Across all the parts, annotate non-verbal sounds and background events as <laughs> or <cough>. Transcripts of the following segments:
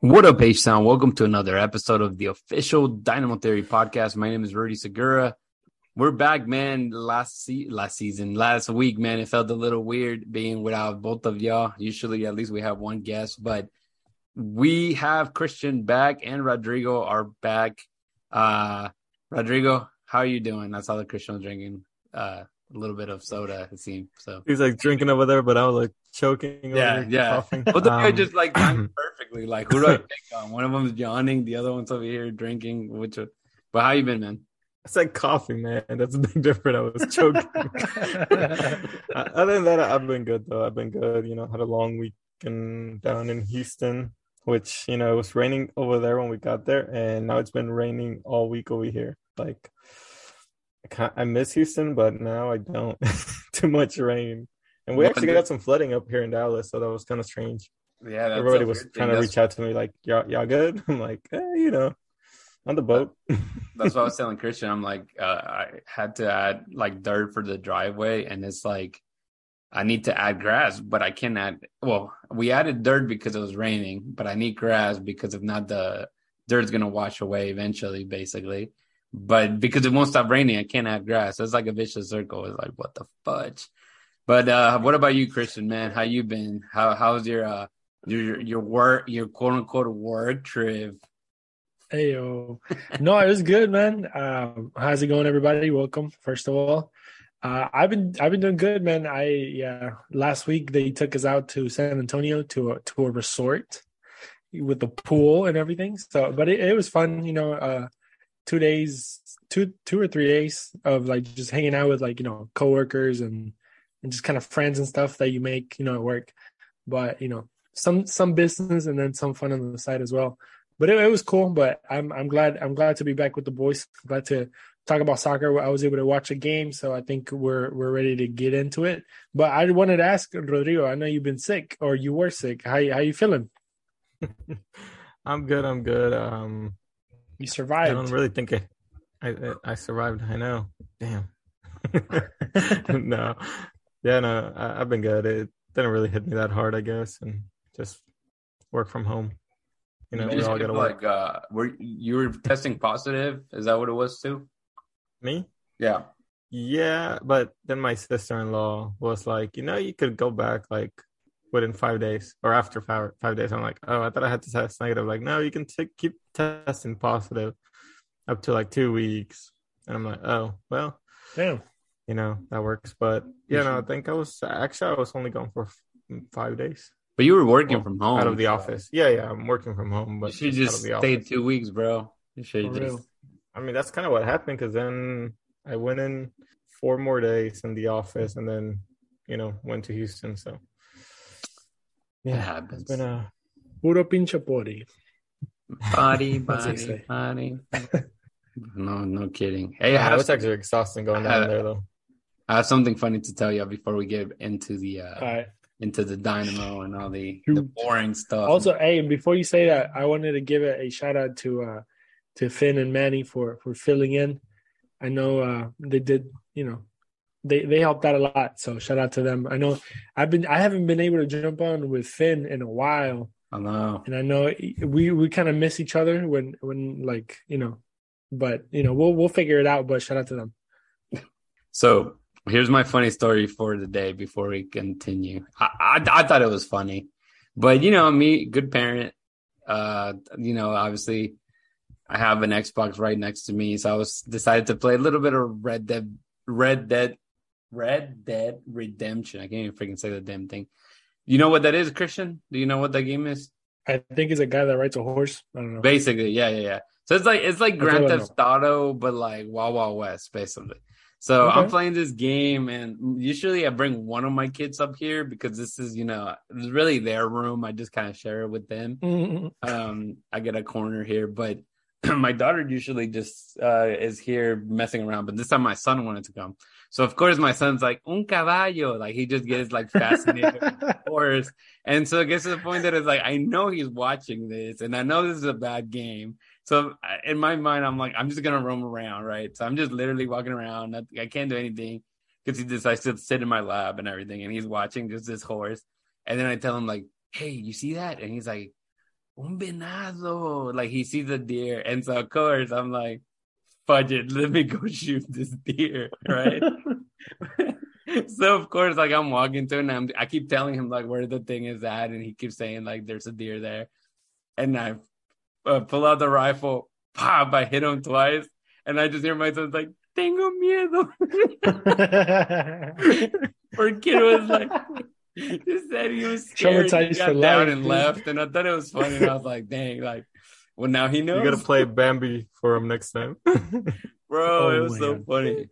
What up, H Town? Welcome to another episode of the official Dynamo Theory podcast. My name is Rudy Segura. We're back, man. Last se- last season, last week, man, it felt a little weird being without both of y'all. Usually, at least we have one guest, but we have Christian back and Rodrigo are back. Uh, Rodrigo, how are you doing? I saw that Christian was drinking uh, a little bit of soda. It seemed so. He's like drinking over there, but I was like choking. Yeah, yeah. coughing. But the guy Um, just like <clears throat> timed perfectly. Like, who do I pick on? One of them's yawning, the other one's over here drinking. Which, but how you been, man? I said coffee, man. That's a big <laughs> difference. I was choking. <laughs> Uh, Other than that, I've been good though. I've been good. You know, had a long weekend down in Houston, which you know it was raining over there when we got there, and now it's been raining all week over here. Like, I, can't, I miss Houston, but now I don't. <laughs> Too much rain, and we actually got some flooding up here in Dallas, so that was kind of strange. Yeah, that's Everybody was trying to That's- reach out to me like, "Y'all, y'all good?" <laughs> I'm like, eh, you know, on the boat. That's what I was <laughs> telling Christian. I'm like, uh, I had to add like dirt for the driveway, and it's like I need to add grass, but I can't add. Well, we added dirt because it was raining, but I need grass because if not, the dirt's gonna wash away eventually, basically. But because it won't stop raining, I can't add grass. It's like a vicious circle. It's like what the fudge. But uh, what about you, Christian? Man, how you been? How how's your uh your your word your quote unquote word trip? Hey yo, no, it was good, man. Um, how's it going, everybody? Welcome, first of all. Uh, I've been I've been doing good, man. I yeah, last week they took us out to San Antonio to a to a resort with the pool and everything. So, but it, it was fun, you know. Uh, two days, two two or three days of like just hanging out with like you know coworkers and and just kind of friends and stuff that you make, you know, at work. But you know, some some business and then some fun on the side as well but it, it was cool. But I'm I'm glad I'm glad to be back with the boys. Glad to talk about soccer. I was able to watch a game, so I think we're we're ready to get into it. But I wanted to ask Rodrigo. I know you've been sick or you were sick. How how you feeling? <laughs> I'm good. I'm good. Um, You survived. I don't really think I, I, I survived. I know. Damn. <laughs> no. Yeah, no. I, I've been good. It didn't really hit me that hard, I guess, and just work from home. You know, we just all get, gotta work. like uh were you were testing positive is that what it was too Me? yeah Yeah, but then my sister-in-law was like, you know, you could go back like within five days or after five five days. I'm like, oh, I thought I had to test negative. Like, no, you can t- keep testing positive up to like two weeks. And I'm like, oh, well, Damn. you know, that works. But yeah, You no, I think I was actually I was only gone for f- five days but you were working Well, from home out of the so office. Yeah, yeah, I'm working from home, you but should just of the stay two weeks bro you should For just real. I mean, that's kind of what happened because then I went in four more days in the office and then, you know, went to Houston. So, it yeah, happens it's been a Puro pinche pori. body What's he body body no no kidding hey I yeah, it have, was actually exhausting going I- down there though. I have something funny to tell you before we get into the uh All right. Into the dynamo and all the the boring stuff Also, hey, before you say that, I wanted to give a, a shout out to uh to Finn and Manny for for filling in. I know uh they did, you know, they they helped out a lot. So shout out to them. I know I've been I haven't been able to jump on with Finn in a while, I know and I know we we kind of miss each other when when like you know, but you know we'll we'll figure it out. But shout out to them. So here's my funny story for the day before we continue. I, I I thought it was funny, but you know me, good parent. Uh, you know, obviously, I have an Xbox right next to me, so I was decided to play a little bit of Red Dead, Red Dead, Red Dead Redemption. I can't even freaking say the damn thing. You know what that is, Christian? Do you know what that game is? I think it's a guy that rides a horse. I don't know. Basically, yeah, yeah, yeah. So it's like it's like Grand Theft Auto, but like Wild Wild West, basically. So Okay. I'm playing this game, and usually I bring one of my kids up here because this is, you know, it's really their room. I just kind of share it with them. Mm, Um, I get a corner here, but <clears throat> my daughter usually just uh, is here messing around. But this time my son wanted to come, so of course my son's like un caballo, like he just gets like fascinated with the <laughs> horse, and so it gets to the point that it's like I know he's watching this, and I know this is a bad game. So in my mind, I'm like, I'm just gonna roam around, right? So I'm just literally walking around. I can't do anything because he decides to sit in my lap and everything, and he's watching just this horse. And then I tell him like, "Hey, you see that?" And he's like, "Un venado!" Like he sees a deer, and so of course I'm like, "Fudge it, let me go <laughs> shoot this deer," right? <laughs> so of course, like I'm walking to, and I'm, I keep telling him like where the thing is at, and he keeps saying like there's a deer there, and I uh, pull out the rifle, pop, I hit him twice, and I just hear myself like, "Tengo miedo." <laughs> Poor kid was like, just said he was scared. Traumatized he got for down life, and dude. left, and I thought it was funny. And I was like, dang, like, well, now he knows. You gotta play Bambi for him next time. <laughs> bro. Oh, it was so funny.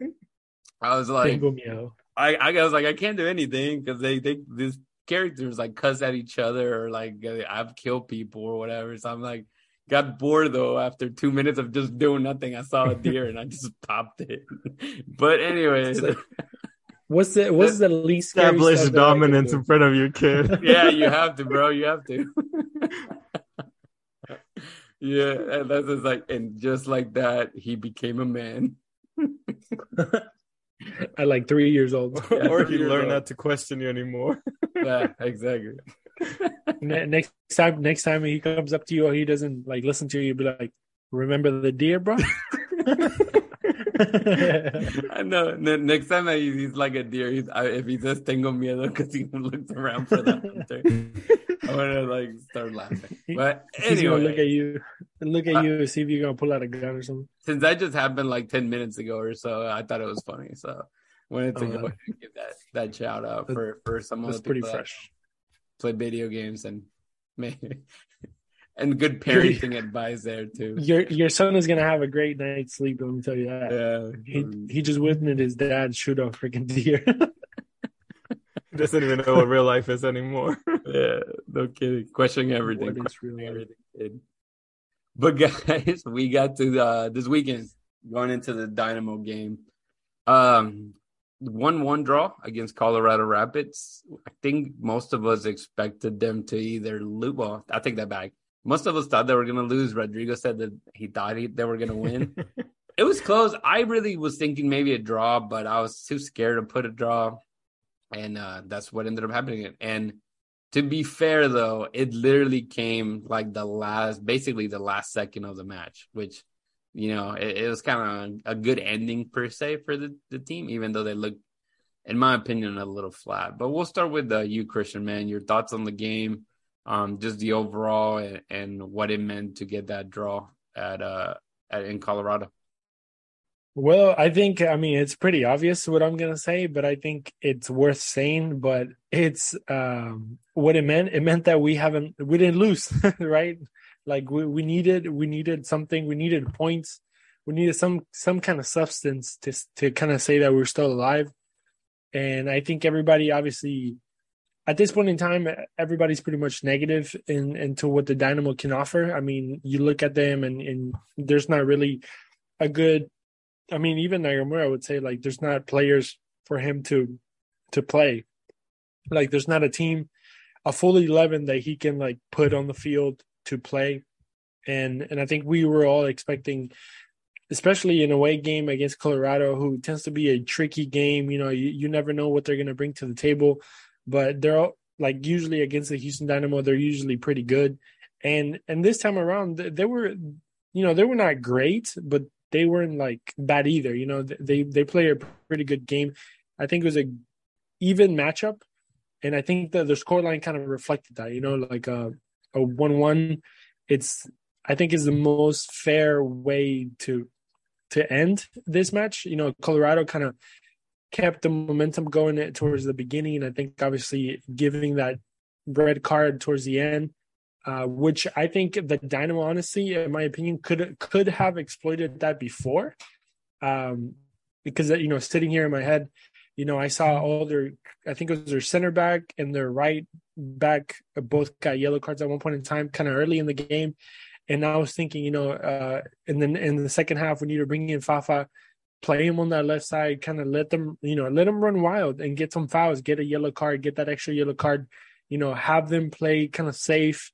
I was like, Tengo miedo. I, I was like, I can't do anything because they, they, these characters like cuss at each other or like I've killed people or whatever. So I'm like, got bored though after two minutes of just doing nothing. I saw a <laughs> deer and I just popped it. <laughs> but anyways, <laughs> What's the what's the least scary Establish stuff that I can dominance in front of your kid. yeah, you have to, bro. You have to. yeah, and that's just like, and just like that, he became a man. At like three years old. or he learned old. not to question you anymore. Yeah, exactly. Ne- next time, next time he comes up to you or he doesn't like listen to you, be like, "Remember the deer, bro." <laughs> I know. Next time that he's, like a deer, he's, I, if he says "tengo miedo" because he looks around for the hunter, I'm gonna like start laughing. But He's gonna look at you, look at Uh, you, see if you're gonna pull out a gun or something. since that just happened like ten minutes ago or so, I thought it was funny. So wanted to Oh, go ahead and give that that shout out for for some of the pretty people that fresh. Play video games and <laughs> and good parenting <laughs> advice there too. Your your son is gonna have a great night's sleep. Let me tell you that. Yeah, He he just witnessed his dad shoot a freaking deer. <laughs> He doesn't even know what real life is anymore. yeah, no kidding. Questioning everything. What is real questioning everything. kid. But guys, we got to uh, this weekend going into the Dynamo game. Um, one one draw against Colorado Rapids. I think most of us expected them to either lose. Well, I take that back. Most of us thought they were going to lose. Rodrigo said that he thought he, they were going to win. <laughs> it was close. I really was thinking maybe a draw, but I was too scared to put a draw, and uh, that's what ended up happening. And to be fair, though, it literally came like the last, basically the last second of the match, which you know it, it was kind of a good ending per se for the, the team, even though they looked, in my opinion, a little flat. But we'll start with uh, you, Christian. Man, your thoughts on the game, um, just the overall, and, and what it meant to get that draw at uh at, in Colorado. Well, I think I mean it's pretty obvious what I'm gonna say, but I think it's worth saying. But it's um, what it meant. It meant that we haven't we didn't lose, <laughs> right? Like we, we needed we needed something. We needed points. We needed some some kind of substance to to kind of say that we're still alive. And I think everybody obviously at this point in time, everybody's pretty much negative in into what the Dynamo can offer. I mean, you look at them and, and there's not really a good I mean, even Nagamura would say like there's not players for him to to play. Like there's not a team, a full eleven that he can like put on the field to play. And and I think we were all expecting, especially in a away game against Colorado, who tends to be a tricky game. You know, you, you never know what they're gonna bring to the table. But they're all, like usually against the Houston Dynamo, they're usually pretty good. And and this time around, they, were, you know, they were not great, but they weren't like bad either. You know, they they play a pretty good game. I think it was a even matchup, and I think that the scoreline kind of reflected that. You know, like a a one one. It's I think is the most fair way to to end this match. You know, Colorado kind of kept the momentum going towards the beginning. I think obviously giving that red card towards the end, uh, which I think the Dynamo, honestly, in my opinion, could could have exploited that before. Um, because you know, sitting here in my head, you know, I saw all their, I think it was their center back and their right back both got yellow cards at one point in time, kind of early in the game. And I was thinking, you know, uh, and then in the second half, we need to bring in Fafa, play him on that left side, kind of let them, you know, let them run wild and get some fouls, get a yellow card, get that extra yellow card, you know, have them play kind of safe.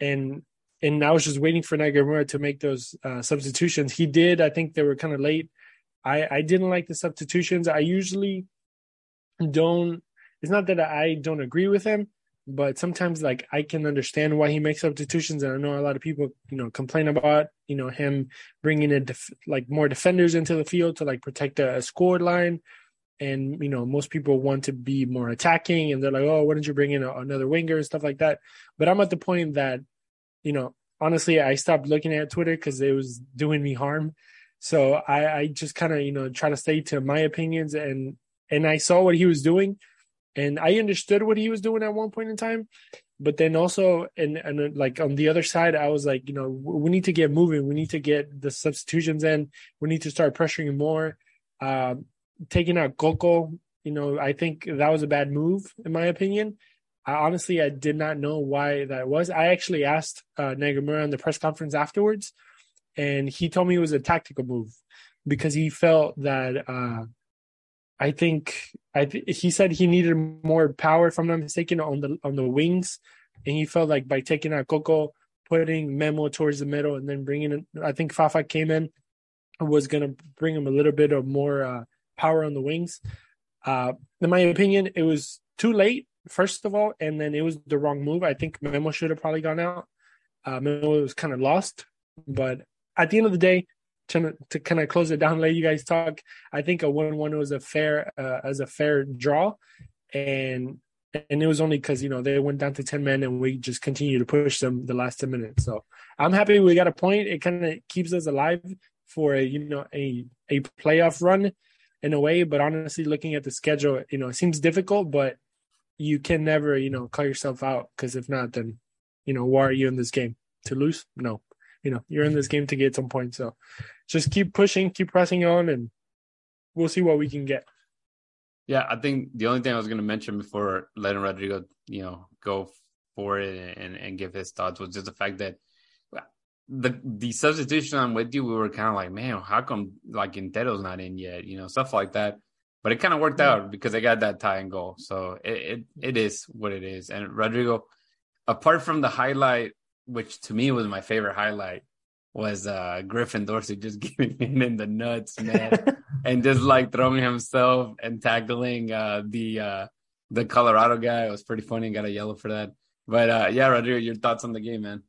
And and I was just waiting for Nagamura to make those uh, substitutions. He did. I think they were kind of late. I I didn't like the substitutions. I usually don't. It's not that I don't agree with him, but sometimes like I can understand why he makes substitutions, and I know a lot of people, you know, complain about you know him bringing in def- like more defenders into the field to like protect a, a scored line, and you know most people want to be more attacking, and they're like, oh, why don't you bring in a, another winger and stuff like that? But I'm at the point that, you know, honestly, I stopped looking at Twitter because it was doing me harm. So I, I just kind of you know try to stay to my opinions and and I saw what he was doing and I understood what he was doing at one point in time. But then also, and and like on the other side, I was like, you know, we need to get moving. We need to get the substitutions in. We need to start pressuring more. Uh, taking out Coco, you know, I think that was a bad move in my opinion. I honestly, I did not know why that was. I actually asked uh, Nagamura in the press conference afterwards, and he told me it was a tactical move because he felt that uh, I think I th- he said he needed more power, if I'm not mistaken, on the on the wings, and he felt like by taking out Coco, putting Memo towards the middle, and then bringing in, I think Fafa came in, was gonna bring him a little bit of more uh, power on the wings. Uh, in my opinion, it was too late, first of all, and then it was the wrong move. I think Memo should have probably gone out. Uh, Memo was kind of lost, but at the end of the day, to, to kind of close it down, let you guys talk. I think a one-one was a fair uh, as a fair draw, and and it was only because you know they went down to ten men, and we just continued to push them the last ten minutes. So I'm happy we got a point. It kind of keeps us alive for a you know a a playoff run in a way. But honestly, looking at the schedule, you know, it seems difficult, but you can never you know call yourself out because if not, then you know why are you in this game to lose? No you know you're in this game to get some points. So just keep pushing, keep pressing on, and we'll see what we can get. Yeah, I think the only thing I was going to mention before letting Rodrigo, you know, go for it and, and give his thoughts was just the fact that the the substitution I'm with you, we were kind of like, man, how come like Quintero's not in yet? You know, stuff like that. But it kind of worked yeah. out because they got that tie and goal. So it, it it is what it is. And Rodrigo, apart from the highlight which to me was my favorite highlight, was uh Griffin Dorsey just <laughs> giving him in the nuts, man, <laughs> and just like throwing himself and tackling uh the uh the Colorado guy. It was pretty funny. Got a yellow for that. But uh yeah, Rodrigo, your thoughts on the game, man?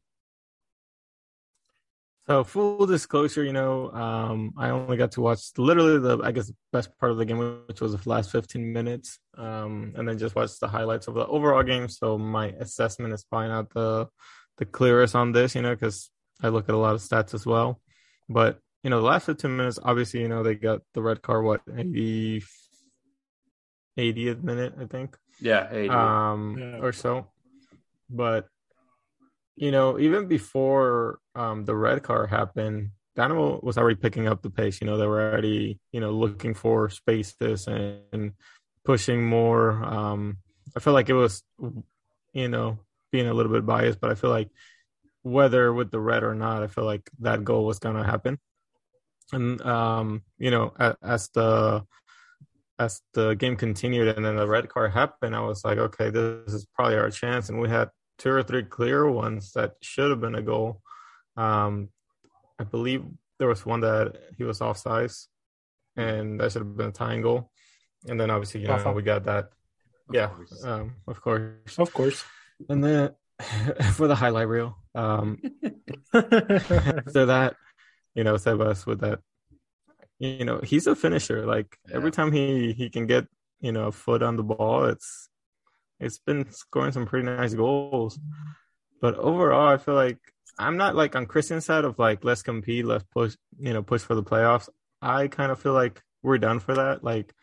So full disclosure, you know, um, I only got to watch literally the I guess best part of the game, which was the last 15 minutes, um, and then just watched the highlights of the overall game. So my assessment is probably not the the clearest on this, you know, because I look at a lot of stats as well. But you know, the last 15 minutes, obviously, you know, they got the red card, what, 80, 80th minute, I think. Yeah, 80. Um, yeah. or so. But, you know, even before um, the red card happened, Dynamo was already picking up the pace. You know, they were already, you know, looking for spaces and, and pushing more. Um, I feel like it was, you know, being a little bit biased, but I feel like whether with the red or not, I feel like that goal was gonna happen. And um, you know, as the as the game continued and then the red card happened, I was like, okay, this is probably our chance. And we had two or three clear ones that should have been a goal. Um, I believe there was one that he was offsides, and that should have been a tying goal. And then obviously, you know, we got that. Yeah, um, of course, of course. And then <laughs> for the highlight reel, um, <laughs> after that, you know, Sebas with that, you know, he's a finisher. Like yeah. every time he he can get you know a foot on the ball, it's it's been scoring some pretty nice goals. But overall, I feel like I'm not like on Christian's side of like let's compete, let's push, you know, push for the playoffs. I kind of feel like we're done for that. Like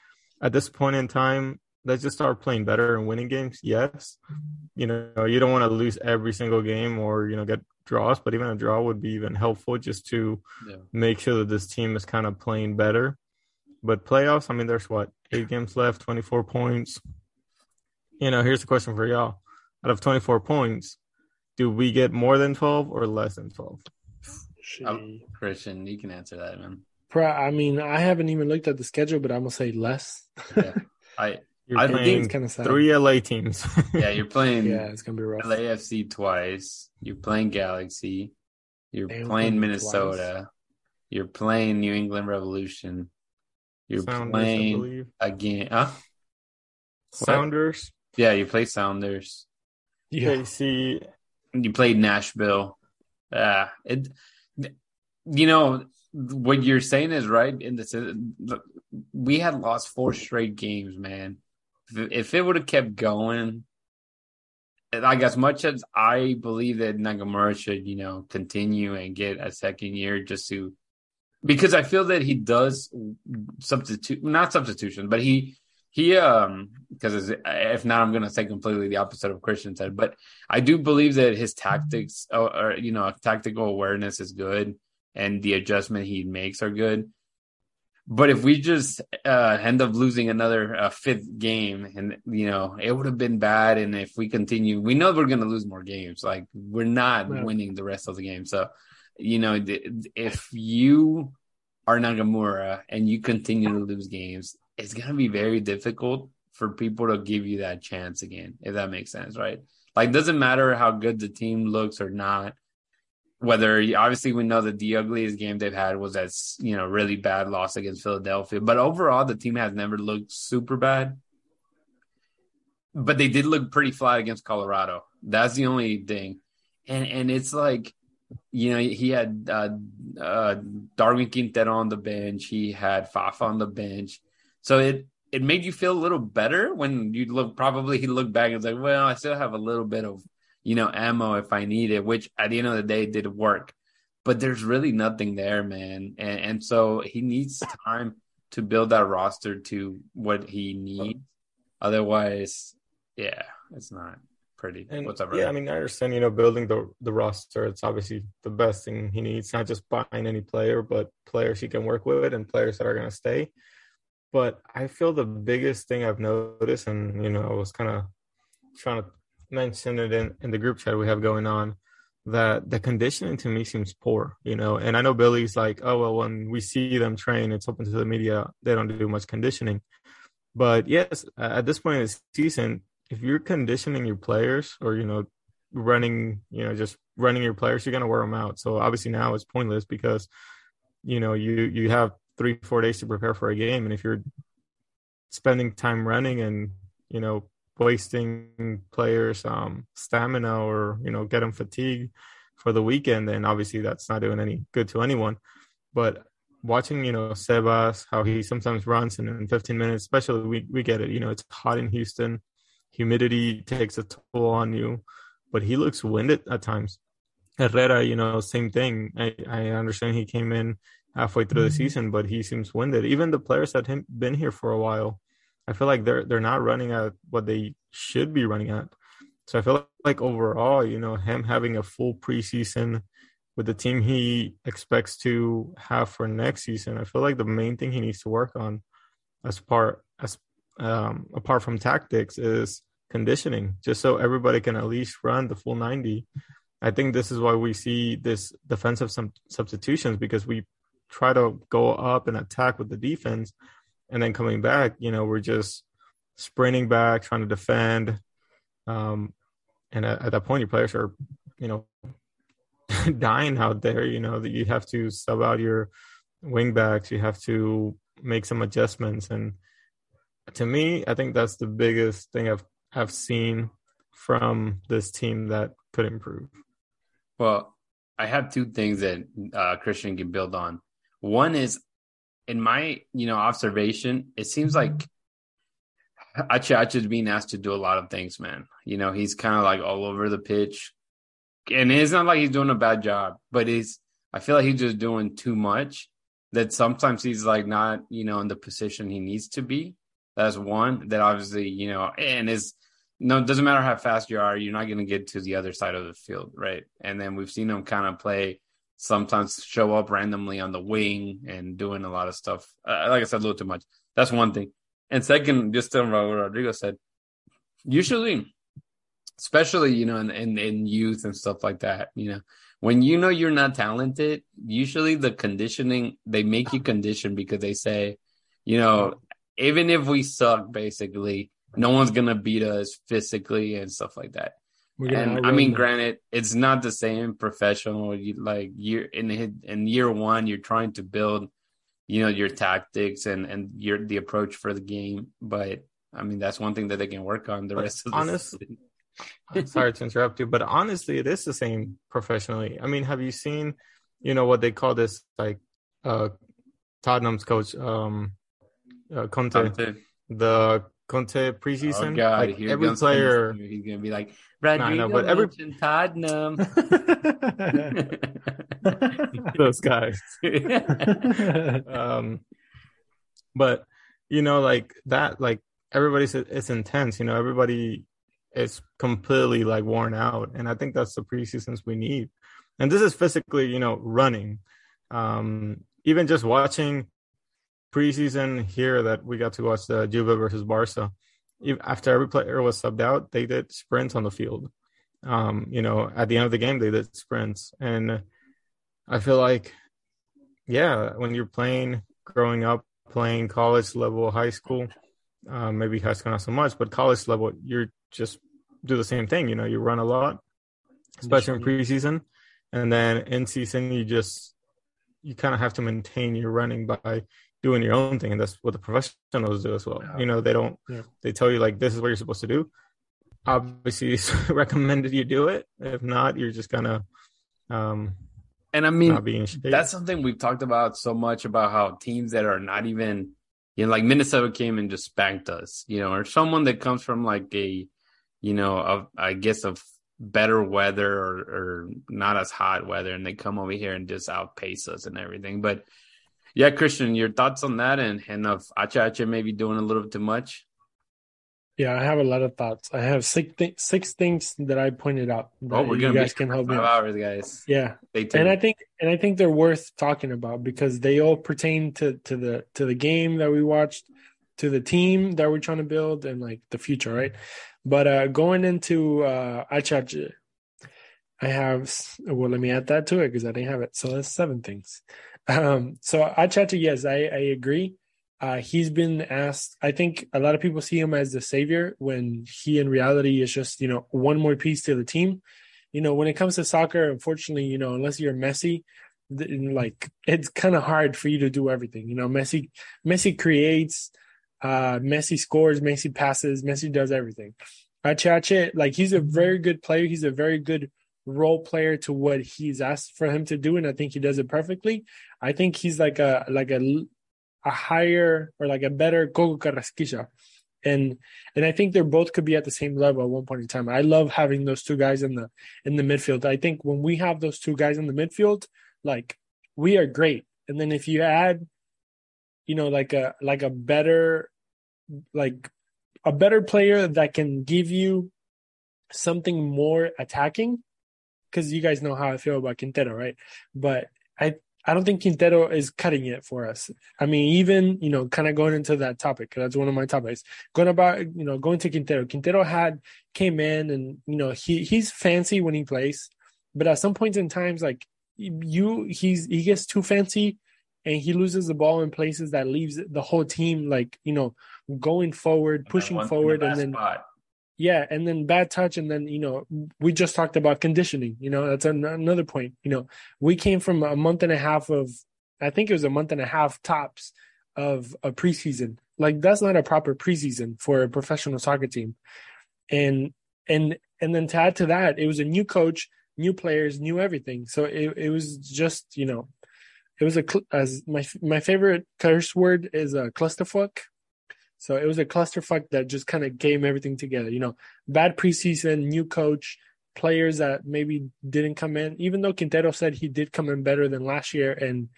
at this point in time, let's just start playing better and winning games. Yes, you know, you don't want to lose every single game or you know get draws, but even a draw would be even helpful just to yeah. make sure that this team is kind of playing better. But playoffs, I mean, there's what eight games left, 24 points. You know, here's the question for y'all: Out of 24 points, do we get more than 12 or less than 12? Um, Christian, you can answer that, man. I mean, I haven't even looked at the schedule, but I'm gonna say less. yeah, <laughs> I you're I playing three LA teams. <laughs> yeah, you're playing. yeah, it's gonna be rough. LAFC twice. You're playing Galaxy. You're Damn playing Minnesota. Twice. You're playing New England Revolution. You're Sounders, playing again. Huh? Sounders. Yeah, you play Sounders. Yeah. see. You played Nashville. Ah, it. You know what you're saying is right. In the we had lost four straight games, man if it would have kept going, like as much as I believe that Nagamura should, you know, continue and get a second year just to, because I feel that he does substitute, not substitution, but he, he, um, because if not, I'm going to say completely the opposite of Christian said, but I do believe that his tactics or, or you know, tactical awareness is good and the adjustment he makes are good. But if we just uh, end up losing another uh, fifth game, and you know, it would have been bad. And if we continue, we know we're going to lose more games. Like we're not yeah. winning the rest of the game. So, you know, if you are Nagamura and you continue to lose games, it's going to be very difficult for people to give you that chance again. If that makes sense, right? Like, doesn't matter how good the team looks or not whether obviously we know that the ugliest game they've had was that you know really bad loss against Philadelphia, but overall the team has never looked super bad. But they did look pretty flat against Colorado. That's the only thing, and and it's like you know he had uh, uh, Darwin Quintero on the bench, he had Fafa on the bench, so it it made you feel a little better when you look. Probably he looked back and was like, well, I still have a little bit of you know, ammo if I need it, which at the end of the day did work. But there's really nothing there, man. And, and so he needs time to build that roster to what he needs. Otherwise, yeah, it's not pretty and, whatsoever. Yeah, I mean, I understand, you know, building the the roster, it's obviously the best thing he needs, not just buying any player, but players he can work with and players that are going to stay. But I feel the biggest thing I've noticed, and, you know, I was kind of trying to mentioned it in, in the group chat we have going on that the conditioning to me seems poor, you know. And I know Billy's like, oh well, when we see them train, it's open to the media. They don't do much conditioning. But yes, at this point in the season, if you're conditioning your players or you know running, you know, just running your players, you're gonna wear them out. So obviously now it's pointless because you know you you have three four days to prepare for a game, and if you're spending time running and you know wasting players um, stamina or you know get them fatigued for the weekend then obviously that's not doing any good to anyone. But watching you know sebas how he sometimes runs and in 15 minutes especially we, we get it you know it's hot in houston. Humidity takes a toll on you but he looks winded at times. Herrera you know same thing. I, I understand he came in halfway through the mm-hmm. season but he seems winded. Even the players that have been here for a while I feel like they're they're not running at what they should be running at. So I feel like overall, you know, him having a full preseason with the team he expects to have for next season, I feel like the main thing he needs to work on as part as um, apart from tactics is conditioning, just so everybody can at least run the full 90. I think this is why we see this defensive substitutions because we try to go up and attack with the defense and then coming back, you know, we're just sprinting back, trying to defend. Um, and at, at that point, your players are, you know, <laughs> dying out there. You know that you have to sub out your wing backs. You have to make some adjustments. And to me, I think that's the biggest thing I've I've seen from this team that could improve. Well, I have two things that uh, Christian can build on. One is in my you know observation, it seems mm-hmm. like Achi is being asked to do a lot of things, man. You know, he's kind of like all over the pitch. and it's not like he's doing a bad job, but he's I feel like he's just doing too much. That sometimes he's like not, you know, in the position he needs to be. That's one. That obviously, you know, and is no, it doesn't matter how fast you are, you're not going to get to the other side of the field, right? And then we've seen him kind of play sometimes show up randomly on the wing and doing a lot of stuff. Uh, like I said, a little too much. That's one thing. And second, just to what Rodrigo said, usually, especially you know in, in in youth and stuff like that, you know, when you know you're not talented, usually the conditioning they make you condition because they say, you know, even if we suck, basically, no one's gonna beat us physically and stuff like that. And I mean, them. granted, it's not the same professional. You, like year in in year one, you're trying to build, you know, your tactics and and your the approach for the game. But I mean, that's one thing that they can work on. The but rest of the honestly, sorry to interrupt you, but honestly, it is the same professionally. I mean, have you seen, you know, what they call this like uh Tottenham's coach, um, uh, Conte, Conte. the Conte preseason. Oh God, like every player, he's gonna be like Rodrigo, but every Tottenham. <laughs> Those guys. <laughs> um, but you know, like that, like everybody's it's intense. You know, everybody is completely like worn out, and I think that's the preseasons we need. And this is physically, you know, running. Um, even just watching preseason here that we got to watch the Juve versus Barca. After every player was subbed out, they did sprints on the field. Um, you know, at the end of the game, they did sprints, and I feel like, yeah, when you're playing, growing up, playing college level, high school, um, maybe high school not so much, but college level, you're just do the same thing. You know, you run a lot, especially in preseason, and then in season, you just you kind of have to maintain your running by doing your own thing and that's what the professionals do as well. Yeah. you know they don't yeah. they tell you like this is what you're supposed to do. Obviously <laughs> it's recommended you do it. If not you're just gonna um and i mean that's something we've talked about so much about how teams that are not even you know like minnesota came and just spanked us you know or someone that comes from like a you know of i guess of better weather or, or not as hot weather and they come over here and just outpace us and everything. But yeah, Christian, your thoughts on that and and of Acha Acha maybe doing a little too much? Yeah, I have a lot of thoughts. I have six th- six things that I pointed out. oh, we're gonna you guys can help five me. hours, guys. Yeah, and I think and I think they're worth talking about because they all pertain to to the to the game that we watched, to the team that we're trying to build, and like the future, right? But uh going into uh Achache, I have well, let me add that to it because I didn't have it. So that's seven things. Um, so Achacha, yes, I, I agree. Uh, he's been asked. I think a lot of people see him as the savior when he, in reality, is just you know one more piece to the team. You know, when it comes to soccer, unfortunately, you know, unless you're Messi, like it's kind of hard for you to do everything. You know, Messi, Messi creates, uh, Messi scores, Messi passes, Messi does everything. Achache, like he's a very good player. He's a very good role player to what he's asked for him to do, and I think he does it perfectly. I think he's like a like a a higher or like a better Coco Carrasquilla. And and I think they're both could be at the same level at one point in time. I love having those two guys in the in the midfield. I think when we have those two guys in the midfield, like we are great. And then if you add, you know, like a like a better like a better player that can give you something more attacking, because you guys know how I feel about Quintero, right? But I I don't think Quintero is cutting it for us. I mean, even you know, kind of going into that topic, that's one of my topics. Going about you know, going to Quintero. Quintero had came in and you know he he's fancy when he plays, but at some points in times, like you, he's he gets too fancy and he loses the ball in places that leaves the whole team like you know going forward, pushing forward, and then. Spot yeah and then bad touch and then you know we just talked about conditioning you know that's an, another point you know. We came from a month and a half of i think it was a month and a half tops of a preseason. Like that's not a proper preseason for a professional soccer team. And and and then to add to that it was a new coach new players new everything. So it, it was just you know it was a as my my favorite curse word is a clusterfuck so it was a clusterfuck that just kind of came everything together. You know, bad preseason, new coach, players that maybe didn't come in, even though Quintero said he did come in better than last year. And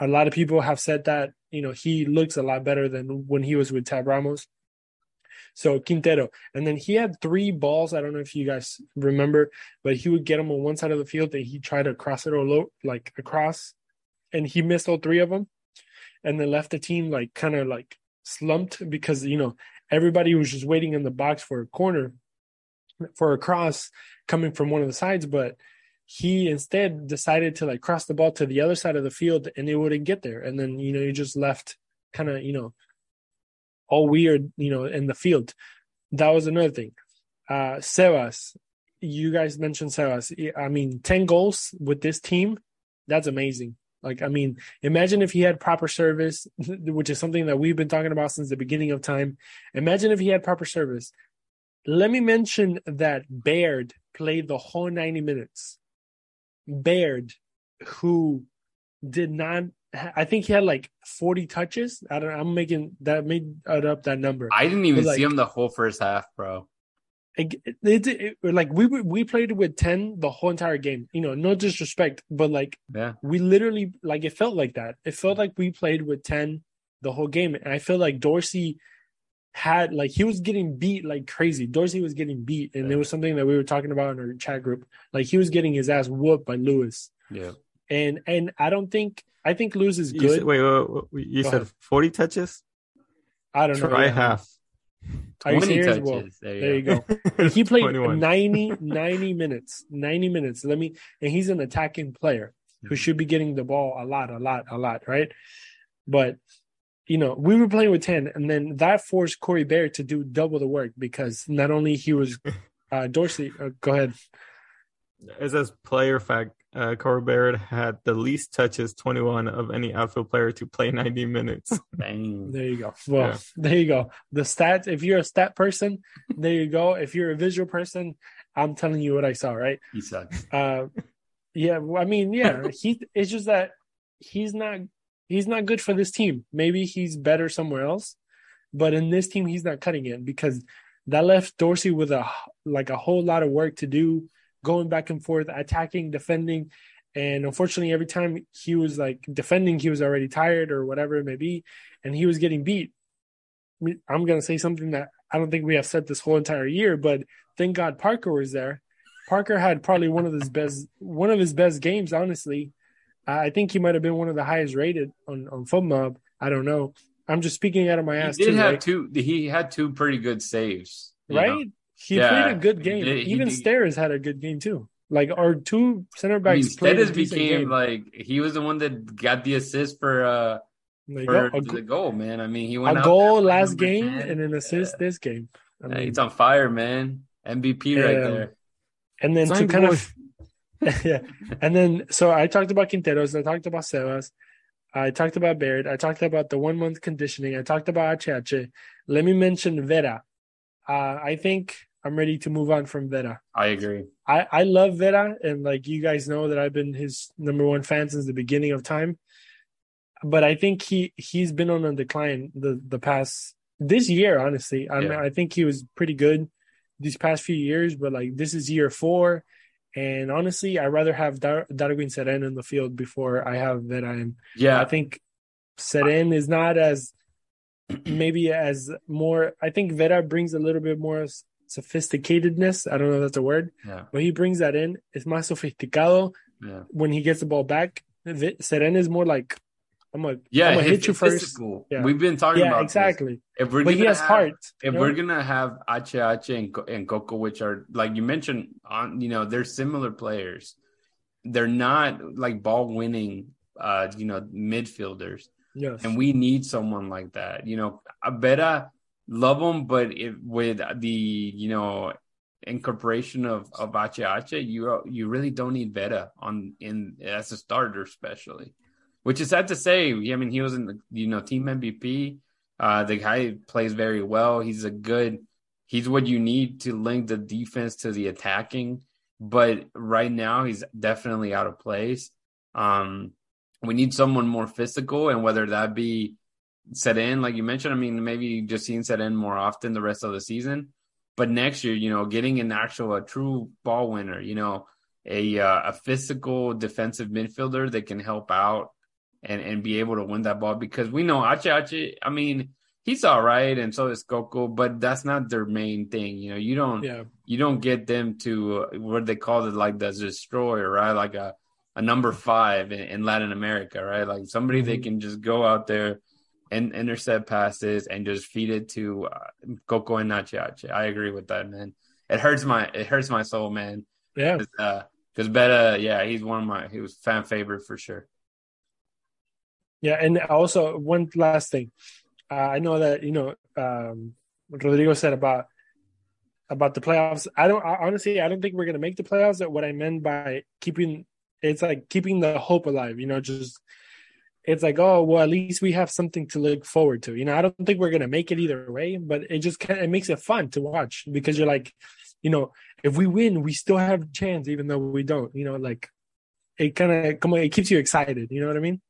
a lot of people have said that, you know, he looks a lot better than when he was with Tab Ramos. So Quintero. And then he had three balls. I don't know if you guys remember, but he would get them on one side of the field and he tried to cross it or low, like across. And he missed all three of them. And then left the team like kind of like slumped because, you know, everybody was just waiting in the box for a corner for a cross coming from one of the sides, but he instead decided to like cross the ball to the other side of the field and it wouldn't get there. And then, you know, he just left kind of, you know, all weird, you know, in the field. That was another thing. Uh Sebas, you guys mentioned Sebas. I mean, 10 goals with this team, that's amazing. Like, I mean, imagine if he had proper service, <laughs> which is something that we've been talking about since the beginning of time. Imagine if he had proper service. Let me mention that Baird played the whole 90 minutes. Baird, who did not, I think he had like 40 touches. I don't I'm making that made up that number. I didn't even like, see him the whole first half, bro. It, it, it, like we we played with 10 the whole entire game you know no disrespect but like yeah we literally like it felt like that it felt like we played with 10 the whole game and i feel like dorsey had like he was getting beat like crazy. Dorsey was getting beat, and yeah. it was something that we were talking about in our chat group. Like he was getting his ass whooped by Lewis. Yeah, and and I don't think I think Lewis is good. You said, wait, wait, wait, you Go said ahead. forty touches. I don't know. Try yeah. half. Are you serious? Touches. Well, there you, there you go. <laughs> he played 90, 90 minutes. 90 minutes. Let me and he's an attacking player who mm-hmm. should be getting the ball a lot, a lot, a lot, right? But you know, we were playing with 10, and then that forced Corey Baird to do double the work because not only he was <laughs> uh, Dorsey, uh, go ahead. As a player fact, uh, Corey Baird had the least touches, 21 of any outfield player to play 90 minutes. <laughs> Dang. There you go. Well, yeah. there you go. The stats, if you're a stat person, there you go. If you're a visual person, I'm telling you what I saw, right? He sucks. Uh, yeah, I mean, yeah, he. It's just that he's not he's not good for this team. Maybe he's better somewhere else, but in this team, he's not cutting it because that left Dorsey with a like a whole lot of work to do, going back and forth, attacking, defending, and unfortunately, every time he was like defending, he was already tired or whatever it may be, and he was getting beat. I'm gonna say something that I don't think we have said this whole entire year, but thank God Parker was there. Parker had probably one of his best one of his best games, honestly. I think he might have been one of the highest rated on on FotMob. I don't know. I'm just speaking out of my ass. He did too, have right? two. He had two pretty good saves, right? Know? He yeah, played a good game. Did, Even Steres had a good game too. Like our two center backs. I mean, became game. like he was the one that got the assist for uh for go. the goal, man. I mean, he went a goal last game 10. and an assist yeah. this game. I mean, yeah, he's on fire, man. MVP right there. And then to kind of <laughs> yeah. And then, so I talked about Quinteros. I talked about Sebas. I talked about Baird. I talked about the one month conditioning. I talked about HH. Let me mention Vera. Uh, I think I'm ready to move on from Vera. I agree. I, I love Vera. And like you guys know that I've been his number one fan since the beginning of time. But I think he, he's been on a decline the, the past, this year, honestly. I yeah. mean, I think he was pretty good these past few years, but like this is year four and honestly, I'd rather have Dar- Darwin Cerén in the field before I have Vera. And yeah, I think Cerén is not as <clears throat> maybe as more. I think Vera brings a little bit more sophisticatedness. I don't know if that's a word, yeah. but he brings that in. It's más sofisticado yeah. when he gets the ball back. Cerén is more like I'm gonna yeah, I'm gonna hit you first. Yeah. We've been talking yeah, about exactly. This. If we're but gonna he has have, heart. If we're gonna have HH and, and Coco, which are like you mentioned, on you know they're similar players. They're not like ball winning, uh, you know, midfielders. Yes. And we need someone like that. You know, better love them, but with the you know incorporation of of HH, you you really don't need Vera on in as a starter, especially which is sad to say. I mean, he was in the you know team MVP. Uh, the guy plays very well. He's a good. He's what you need to link the defense to the attacking. But right now, he's definitely out of place. Um, we need someone more physical, and whether that be Cerén, like you mentioned. I mean, maybe just seeing Cerén more often the rest of the season, But next year, you know, getting an actual a true ball winner, you know, a uh, a physical defensive midfielder that can help out and and be able to win that ball because we know Ache Ache. I mean, he's all right, and so is Coco, but that's not their main thing. You know, you don't Yeah. you don't get them to uh, what they call it like the destroyer, right? Like a a number five in, in Latin America, right? Like somebody they Mhm. can just go out there and intercept passes and just feed it to uh, Coco and Ache Ache. I agree with that, man. It hurts my it hurts my soul, man. Yeah. Because Beta, yeah, he's one of my he was fan favorite for sure. Yeah, and also one last thing. Uh, I know that you know um, what Rodrigo said about about the playoffs. I don't I, honestly. I don't think we're gonna make the playoffs. That what I meant by keeping it's like keeping the hope alive. You know, just it's like oh well, at least we have something to look forward to. You know, I don't think we're gonna make it either way, but it just kind of it makes it fun to watch because you're like, you know, if we win, we still have a chance, even though we don't. You know, like it kind of come on, it keeps you excited. You know what I mean?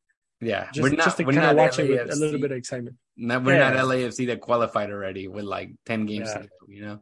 Yeah, just, just to we're kind of not watch it with a little bit of excitement. No, we're not LAFC that qualified already with like ten games Yeah. to go, you know.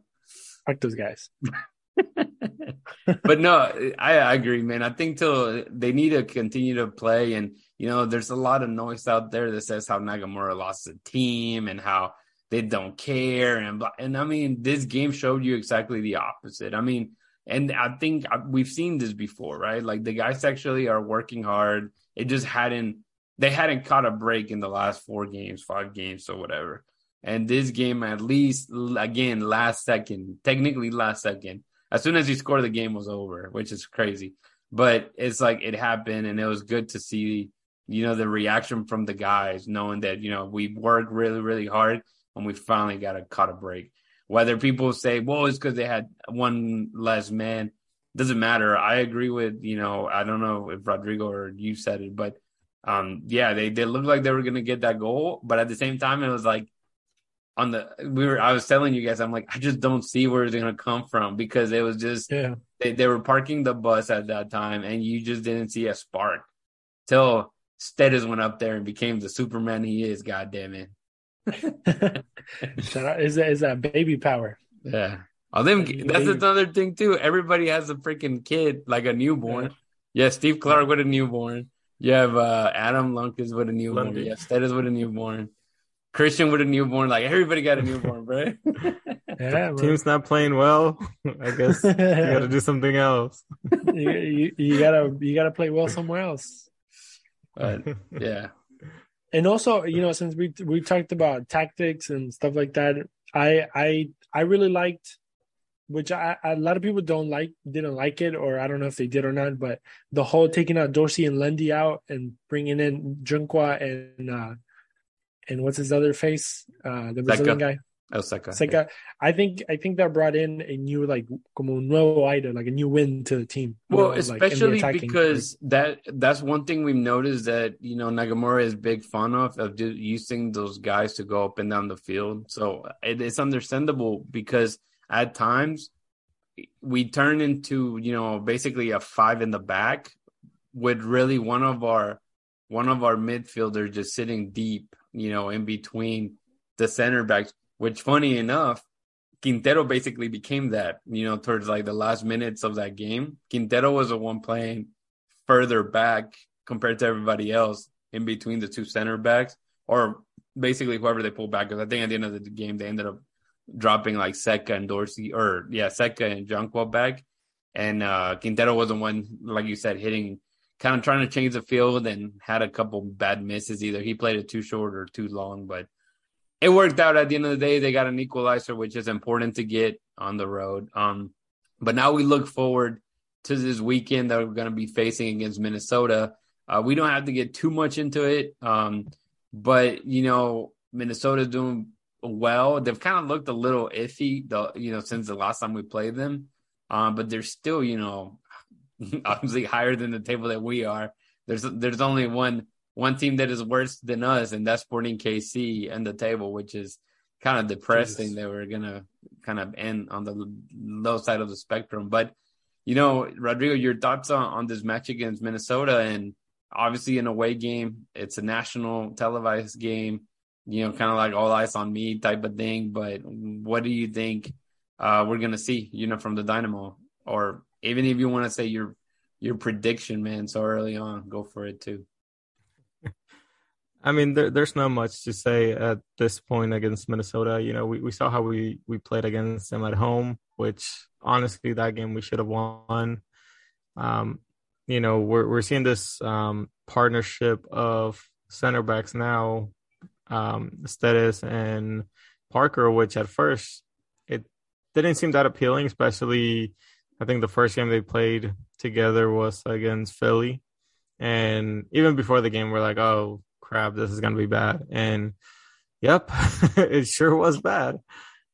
Fuck those guys. <laughs> <laughs> but no, I, I agree, man. I think till they need to continue to play, and you know, there's a lot of noise out there that says how Nagamura lost the team and how they don't care, and and I mean, this game showed you exactly the opposite. I mean, and I think uh, we've seen this before, right? Like the guys actually are working hard. It just hadn't they hadn't caught a break in the last four games, five games, or whatever. And this game, at least, again, last second, technically last second, as soon as he scored, the game was over, which is crazy. But it's like it happened, and it was good to see, you know, the reaction from the guys, knowing that you know we worked really, really hard, and we finally got a caught a break. Whether people say, "Well, it's because they had one less man," doesn't matter. I agree with you know, I don't know if Rodrigo or you said it, but um, yeah, they they looked like they were gonna get that goal, but at the same time, it was like on the we were. I was telling you guys, I'm like, I just don't see where it's gonna come from because it was just Yeah. they, they were parking the bus at that time, and you just didn't see a spark till Steres went up there and became the Superman he is. God damn it! Shout out. Is that, is that baby power? Yeah. Oh, them. Baby. That's another thing too. Everybody has a freaking kid, like a newborn. Yeah, Steve Clark with a newborn. You have uh, Adam Lundqvist with a newborn. Lundy. Yeah, Steres with a newborn. Christian with a newborn. Like everybody got a newborn, bro. <laughs> Yeah, bro. Team's not playing well. I guess <laughs> you got to do something else. you, you, you gotta you gotta play well somewhere else. But <laughs> yeah, And also, you know, since we we talked about tactics and stuff like that, I I I really liked, which I, a lot of people don't like, didn't like it, or I don't know if they did or not. But the whole taking out Dorsey and Lundy out and bringing in Junqua and uh and what's his other face, uh the Brazilian guy, Osaka. Zeca. I think I think that brought in a new like como un nuevo aire, like a new wind to the team. Well, know, like, especially attacking. because that that's one thing we've noticed that you know Nagamura is big fan of of ju- using those guys to go up and down the field. So it, it's understandable because at times we turn into you know basically a five in the back with really one of our one of our midfielders just sitting deep, you know, in between the center backs. Which, funny enough, Quintero basically became that, you know, towards like the last minutes of that game. Quintero was the one playing further back compared to everybody else in between the two center backs, or basically whoever they pulled back. Because I think at the end of the game, they ended up dropping like Zeca and Dorsey, or yeah, Zeca and Junqua back. And uh, Quintero was the one, like you said, hitting, kind of trying to change the field and had a couple bad misses. Either he played it too short or too long, but it worked out at the end of the day. They got an equalizer, which is important to get on the road. Um, but now we look forward to this weekend that we're going to be facing against Minnesota. Uh, we don't have to get too much into it, um, but you know Minnesota's doing well. They've kind of looked a little iffy, the you know since the last time we played them, um, but they're still you know <laughs> obviously higher than the table that we are. There's there's only one one team that is worse than us, and that's Sporting KC and the table, which is kind of depressing Jesus. that we're gonna kind of end on the low side of the spectrum. But you know, Rodrigo, your thoughts on, on this match against Minnesota and obviously an away game. It's a national televised game, you know, kind of like all eyes on me type of thing. But what do you think uh, we're gonna see, you know, from the Dynamo, or even if you want to say your your prediction, man, so early on, go for it too. I mean, there, there's not much to say at this point against Minnesota. You know, we, we saw how we, we played against them at home, which honestly, that game we should have won. Um, you know, we're we're seeing this um, partnership of center backs now, um, Steres and Parker, which at first it didn't seem that appealing, especially I think the first game they played together was against Philly. And even before the game, we're like, oh crap, this is going to be bad. And yep, <laughs> it sure was bad.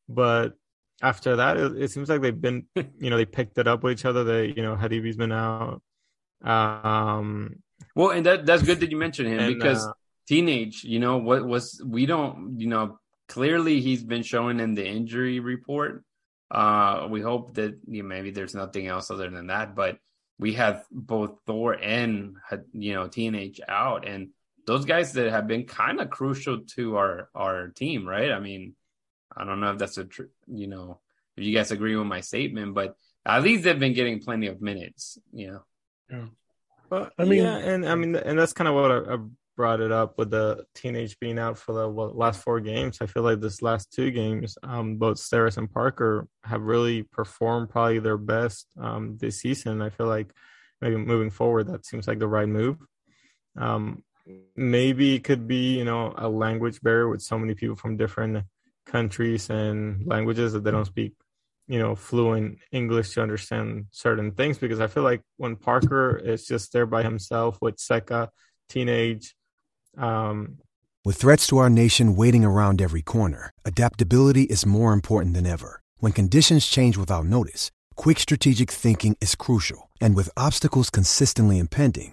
But after that, it, it, seems like they've been, <laughs> you know, they picked it up with each other. They, you know, Hadebe's been out. Um, well, and that that's good that you mentioned him and, because uh, teenage, you know, what was we don't, you know, clearly he's been showing in the injury report. Uh, we hope that you know, maybe there's nothing else other than that, but we have both Thor and you know teenage out, and those guys that have been kind of crucial to our our team, right? I mean, I don't know if that's a tr- you know if you guys agree with my statement, but at least they've been getting plenty of minutes, you know. Yeah. Well, I mean, yeah, and I mean, and that's kind of what I, I brought it up with the teenage being out for the what, last four games. I feel like this last two games, um, both Steres and Parker have really performed probably their best um, this season. I feel like maybe moving forward, that seems like the right move. Um, maybe it could be you know a language barrier with so many people from different countries and languages that they don't speak you know fluent english to understand certain things. Because i feel like when parker is just there by himself with Zeca, teenage um with threats to our nation waiting around every corner adaptability is more important than ever. When conditions change without notice quick strategic thinking is crucial. And with obstacles consistently impending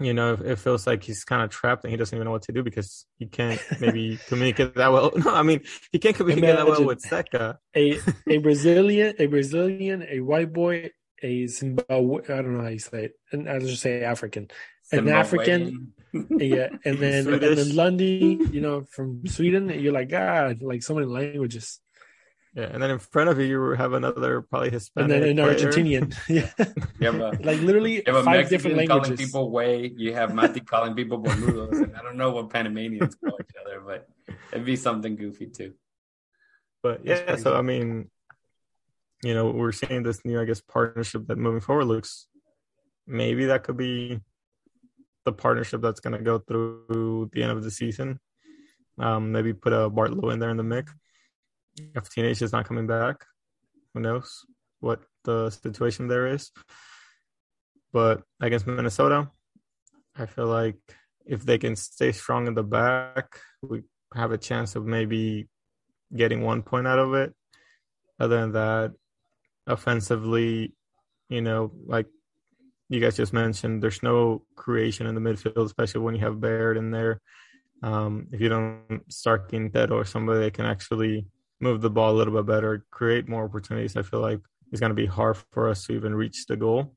You know, it feels like he's kind of trapped and he doesn't even know what to do because he can't maybe <laughs> communicate that well. <laughs> No, I mean, he can't communicate Imagine that well with Zeca. A, a <laughs> Brazilian, a Brazilian, a white boy, a Zimbabwe, I don't know how you say it, and I'll just say African, an African, yeah, and then and then Lundy, you know, from Sweden. You're like God, like so many languages. Yeah, and then in front of you, you have another probably Hispanic. And then an Argentinian. <laughs> yeah. You have a, <laughs> like literally you have five Mexican different languages. calling people way. You have Mati calling people boludos. and I don't know what Panamanians call each other, but it'd be something goofy too. But yeah, so I mean, you know, we're seeing this new, I guess, partnership that moving forward looks maybe that could be the partnership that's going to go through the end of the season. Um, maybe put a Bartlow in there in the mix if teenage is not coming back, who knows what the situation there is. But against Minnesota, I feel like if they can stay strong in the back, we have a chance of maybe getting one point out of it. Other than that, offensively, you know, like you guys just mentioned, there's no creation in the midfield, especially when you have Baird in there. Um, if you don't start Quintero or somebody that can actually move the ball a little bit better, create more opportunities, I feel like it's going to be hard for us to even reach the goal.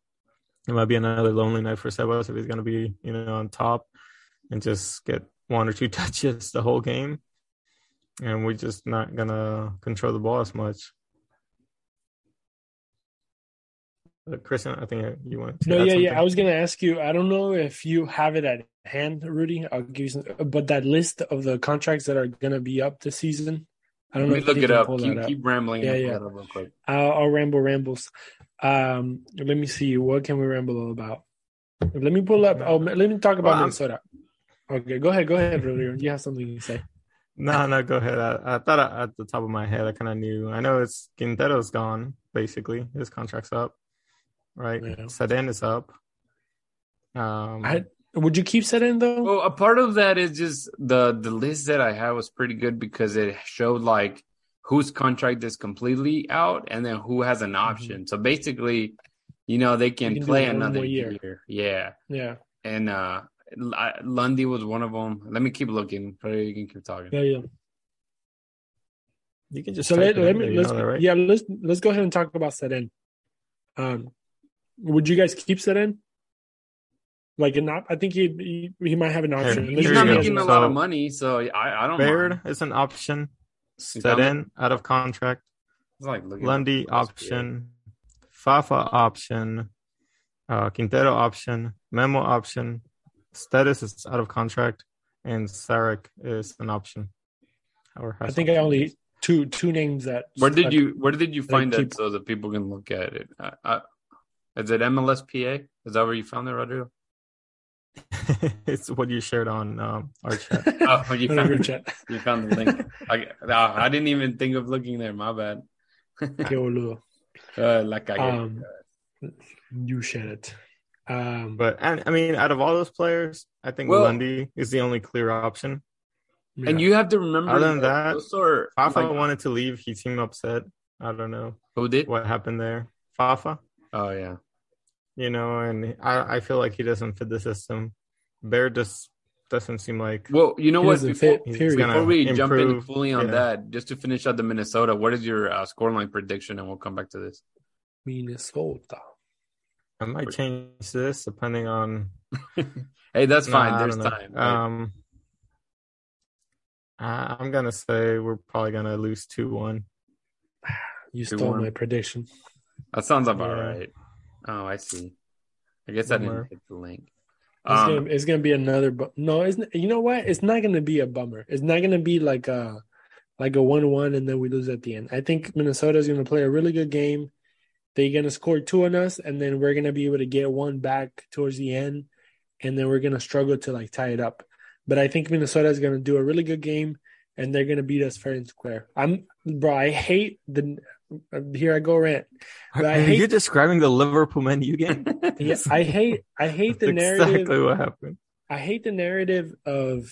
It might be another lonely night for Sebas if he's going to be, you know, on top and just get one or two <laughs> touches the whole game. And we're just not going to control the ball as much. Christian, I think you want to. No, yeah, something. yeah. I was going to ask you. I don't know if you have it at hand, Rudy. I'll give you some, but that list of the contracts that are going to be up this season. I don't Let know. Let me look it up. Keep, keep, rambling. Yeah, yeah. Real quick. I'll, I'll, ramble rambles. Um, let me see. What can we ramble all about? Let me pull up. Oh, let me talk about well, Minnesota. Okay, go ahead. Go ahead, Rodrigo. <laughs> You have something to say. No, no, go ahead. I, I thought I, at the top of my head, I kind of knew. I know it's Quintero's gone. Basically, his contract's up, right? Yeah. Cerén is up. Um, I would you keep Cerén though? Well, a part of that is just the the list that I had was pretty good because it showed like whose contract is completely out and then who has an option. So basically, you know, they can, can play another year. year. Yeah. Yeah, And uh Lundy was one of them. Let me keep looking. Probably you can keep talking. yeah, yeah. you can just So let, let me let's know that, right? yeah let's let's go ahead and talk about Cerén. Um, would you guys keep Cerén? Like an op- I think he, he he might have an option. Here- He's not you go. making a So- lot of money, so I, I don't Baird mind. is an option. He's not Cerén out of contract. Like Lundy at- that's option. Fafa option. Uh, Quintero option. Memo option. Status is out of contract, and Zarek is an option. Or I has think I only two two names that. Where did stuck. you Where did you find keep- that so that people can look at it? I, I, is it MLSPA? Is that where you found it, Rodrigo? <laughs> it's what you shared on um, our chat. <laughs> Oh, you in found group it. chat? You found the link. I, no, I didn't even think of looking there. My bad. Qué boludo. <laughs> Uh, la cagué. Um, you shared it. Um, But and I mean, out of all those players, I think Well- Lundy is the only clear option. and you have to remember. Other than that, those are Fafa like- wanted to leave. He seemed upset. I don't know who did? what happened there. Fafa, Oh yeah. You know, and I, I feel like he doesn't fit the system. Bear just doesn't seem like Well, you know what? Before, fit, he's period. gonna before we jump in fully on Yeah. that, just to finish out the Minnesota, what is your uh, scoreline prediction? And we'll come back to this. Minnesota. I might change this depending on. <laughs> Hey, that's Nah, fine. I There's don't time. Like, Um, I- I'm gonna say we're probably gonna lose two one. <sighs> You Two stole one. my prediction. that sounds about yeah. right. Oh, I see. I guess I didn't hit the link. It's, Um, gonna, it's gonna be another. Bu- no, it's you know what? It's not gonna be a bummer. It's not gonna be like a like a one-one and then we lose at the end. I think Minnesota's gonna play a really good game. They're gonna score two on us, and then we're gonna be able to get one back towards the end, and then we're gonna struggle to like tie it up. But I think Minnesota is gonna do a really good game, and they're gonna beat us fair and square. I'm bro. I hate the. Here I go rant. Are, But are hate- you describing the Liverpool Man U game? <laughs> Yeah, I hate. I hate the narrative. exactly what happened. I hate the narrative of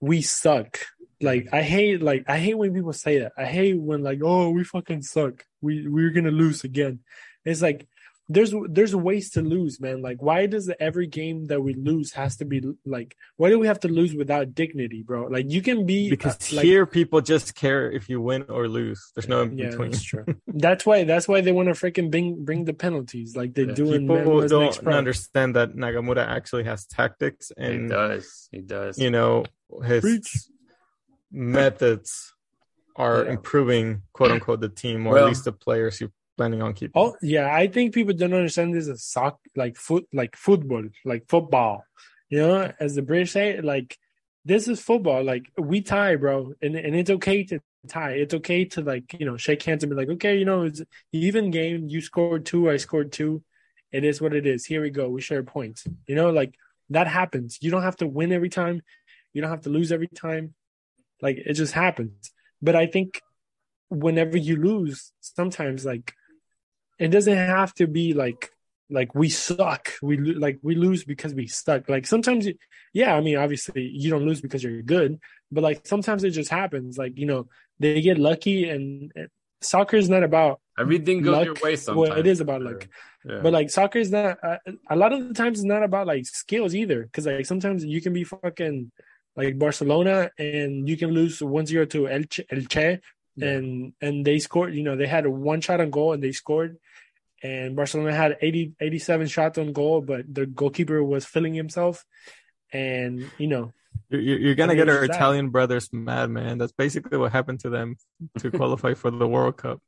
we suck. Like I hate like I hate when people say that. I hate when like, oh, we fucking suck. We we're gonna lose again. It's like there's there's ways to lose, man. Like why does every game that we lose has to be like why do we have to lose without dignity, bro? Like you can be Because uh, like, here people just care if you win or lose. There's no in yeah, between. that's true. <laughs> that's why that's why they want to freaking bring bring the penalties like they Yeah. do in People MLS don't understand that Nagamura actually has tactics he and does. He does. you know his Preach. methods are Yeah. improving quote unquote the team or Well- at least the players you're planning on keeping. Oh yeah, I think people don't understand this as soccer, like foot, like football, like football. You know, as the British say, like this is football. Like we tie, bro, and and it's okay to tie. It's okay to like you know shake hands and be like, okay, you know, it's an even game. You scored two, I scored two. It is what it is. Here we go. We share points. You know, like that happens. You don't have to win every time. You don't have to lose every time. Like it just happens. But I think whenever you lose, sometimes like it doesn't have to be like like we suck we like we lose because we suck like sometimes yeah i mean obviously you don't lose because you're good but like sometimes it just happens like you know they get lucky and and soccer is not about Everything goes your luck. way sometimes. well it is about luck Yeah. but like soccer is not uh, a lot of the times it's not about like skills either because like sometimes you can be fucking like barcelona and you can lose 1-0 to elche, elche and and they scored you know they had a one shot on goal and they scored and barcelona had 80 87 shots on goal but the goalkeeper was filling himself and you know You're, you're you're gonna get our it's. Italian brothers mad, man. That's basically what happened to them to <laughs> qualify for the World Cup.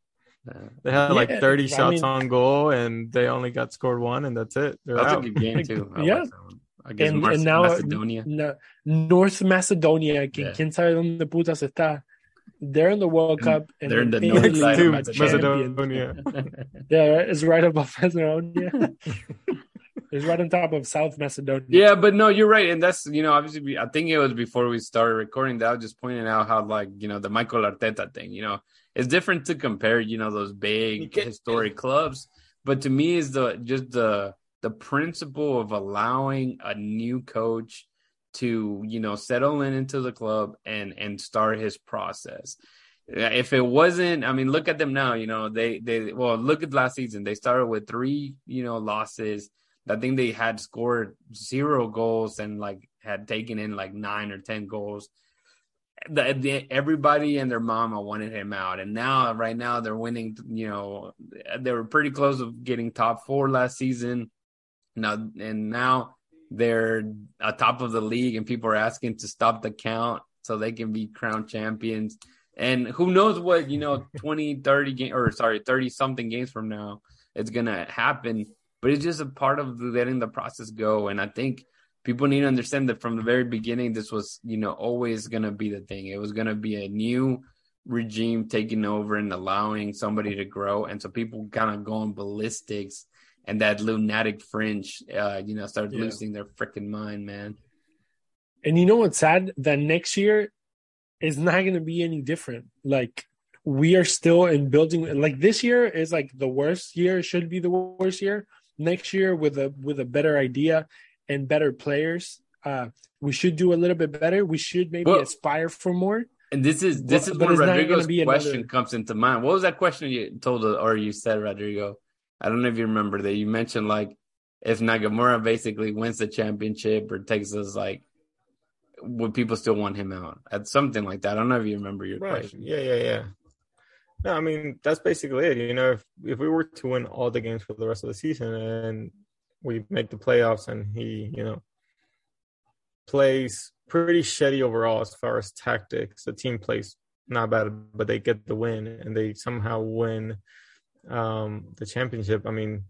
They had like Yeah, 30 I shots mean- on goal, and they only got scored one, and that's it. They're That's a good game too. <laughs> I Yeah. like. I guess and, Mar- and now Macedonia. no- North Macedonia que Yeah. quién sabe dónde putas está they're in the World mm, Cup and They're in the <laughs> north side of Macedonia. <laughs> yeah it's right above <laughs> Macedonia It's right on top of South Macedonia. Yeah, but no, you're right, and that's you know obviously I think it was before we started recording that I was just pointing out how like you know the Mikel Arteta thing, you know, it's different to compare you know those big historic clubs, but to me is the just the the principle of allowing a new coach to you know settle in into the club and and start his process. If it wasn't i mean look at them now you know they they well look at last season. They started with three you know losses. I think they had scored zero goals and like had taken in like nine or ten goals. The, the, everybody and their mama wanted him out. And now right now they're winning you know they were pretty close of getting top four last season. Now and now they're atop of the league and people are asking to stop the count so they can be crowned champions. And who knows what you know <laughs> 20 30 game or sorry 30 something games from now it's gonna happen. But it's just a part of letting the process go. And i think people need to understand that from the very beginning this was you know always gonna be the thing. It was gonna be a new regime taking over and allowing somebody to grow. And so people kind of going ballistics and that lunatic fringe uh you know started yeah. losing their freaking mind man and you know what's sad that next year is not going to be any different. Like we are still in building. Like this year is like the worst year. It should be the worst year. Next year with a with a better idea and better players, uh, we should do a little bit better. We should maybe well, aspire for more. And this is this but, is where Rodrigo's question another... comes into mind. What was that question you told or you said, Rodrigo? I don't know if you remember that you mentioned like if Nagamura basically wins the championship or takes us like would people still want him out at something like that? I don't know if you remember your right. question. Yeah, yeah, yeah. No, I mean that's basically it. You know, if if we were to win all the games for the rest of the season and we make the playoffs and he, you know, plays pretty shitty overall as far as tactics, the team plays not bad, but they get the win and they somehow win um the championship. I mean,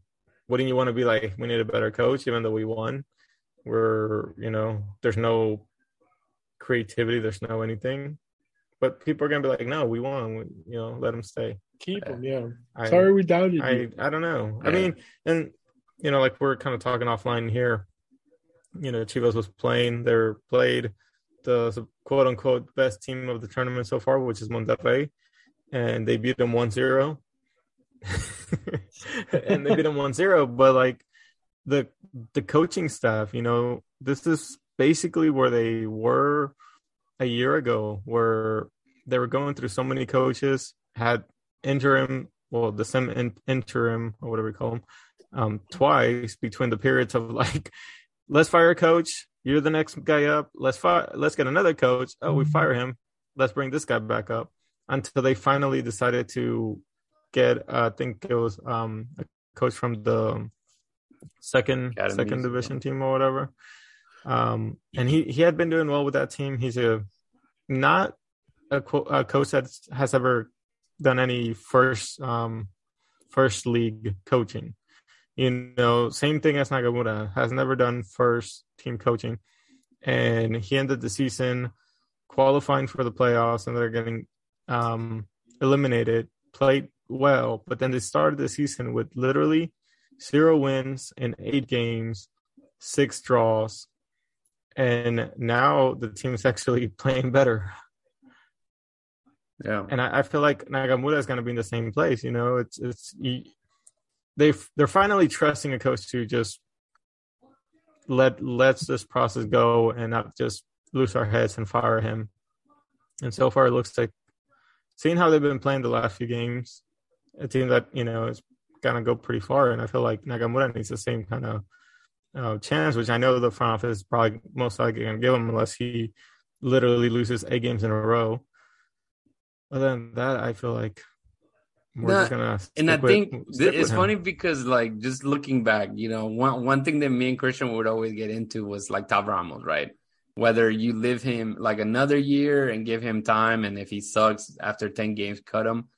wouldn't you want to be like, we need a better coach, even though we won? We're, you know, there's no creativity. There's no anything. But people are gonna be like, no, we won. We, you know, let them stay. Keep them. Yeah. I, Sorry, we doubted I, you. I don't know. Yeah. I mean, and you know, like we're kind of talking offline here. You know, Chivas was playing. They're played the quote unquote best team of the tournament so far, which is Monterrey, and they beat them 1-0. <laughs> and they beat them 1-0, but like the the coaching staff, you know, this is basically where they were a year ago, where they were going through so many coaches, had interim, well, the same in, interim or whatever we call them, um, twice between the periods of like, let's fire a coach, you're the next guy up, let's fire, let's get another coach. Oh, we fire him, let's bring this guy back up. Until they finally decided to get, uh, I think it was um, a coach from the second Academies, second division yeah. team or whatever. Um, and he he had been doing well with that team. He's a not a, a coach that has ever done any first um first league coaching. You know, same thing as Nagamura has never done first team coaching, and he ended the season qualifying for the playoffs, and they're getting um, eliminated. Played well, but then they started the season with literally zero wins in eight games, six draws, and now the team is <laughs> actually playing better. Yeah, and I, I feel like Nagamura is going to be in the same place. You know, it's it's they they're finally trusting a coach to just let lets this process go and not just lose our heads and fire him. And so far, it looks like seeing how they've been playing the last few games, a team that you know is gonna go pretty far. And I feel like Nagamura needs the same kind of uh, chance, which I know the front office is probably most likely going to give him unless he literally loses eight games in a row. Other than that, I feel like we're no, just gonna. And I think with, it's funny because, like, just looking back, you know, one one thing that me and Christian would always get into was like Tab Ramos, right? Whether you live him like another year and give him time, and if he sucks after ten games, cut him.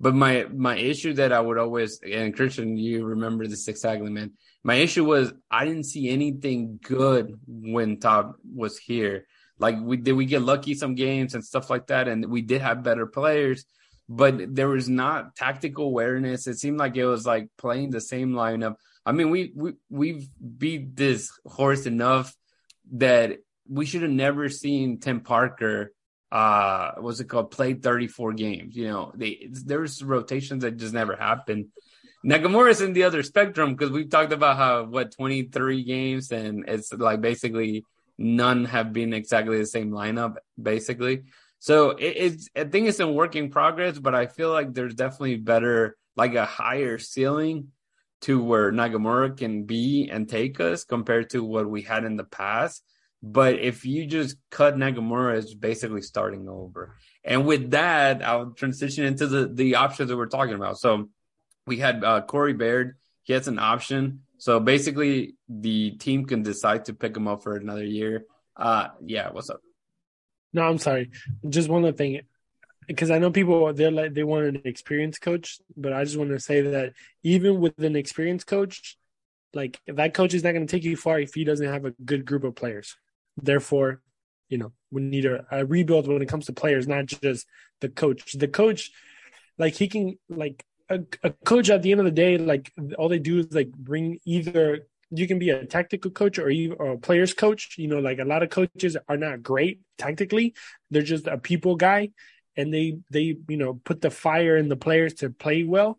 But my my issue that I would always and Christian, you remember this exactly, man my issue was I didn't see anything good when Todd was here. Like we did we get lucky some games and stuff like that, and we did have better players, but there was not tactical awareness. It seemed like it was like playing the same lineup. I mean, we we we've beat this horse enough that we should have never seen Tim Parker. Uh, what's it called? Played 34 games. You know, they there's rotations that just never happened. Nagamura's in the other spectrum because we've talked about how what 23 games and it's like basically none have been exactly the same lineup, basically. So it, it's I think it's a work in progress, but I feel like there's definitely better, like a higher ceiling to where Nagamura can be and take us compared to what we had in the past. But if you just cut Nagamura, it's basically starting over. And with that, I'll transition into the the options that we're talking about. So we had uh, Corey Baird. He has an option. So basically, the team can decide to pick him up for another year. Uh, yeah, what's up? No, I'm sorry. Just one other thing, because I know people they're like they want an experienced coach, but I just want to say that even with an experienced coach, like that coach is not going to take you far if he doesn't have a good group of players. Therefore, you know we need a, a rebuild when it comes to players, not just the coach. The coach, like he can like a, a coach at the end of the day, like all they do is like bring either you can be a tactical coach or, you, or a players coach. You know, like a lot of coaches are not great tactically; they're just a people guy, and they they you know put the fire in the players to play well,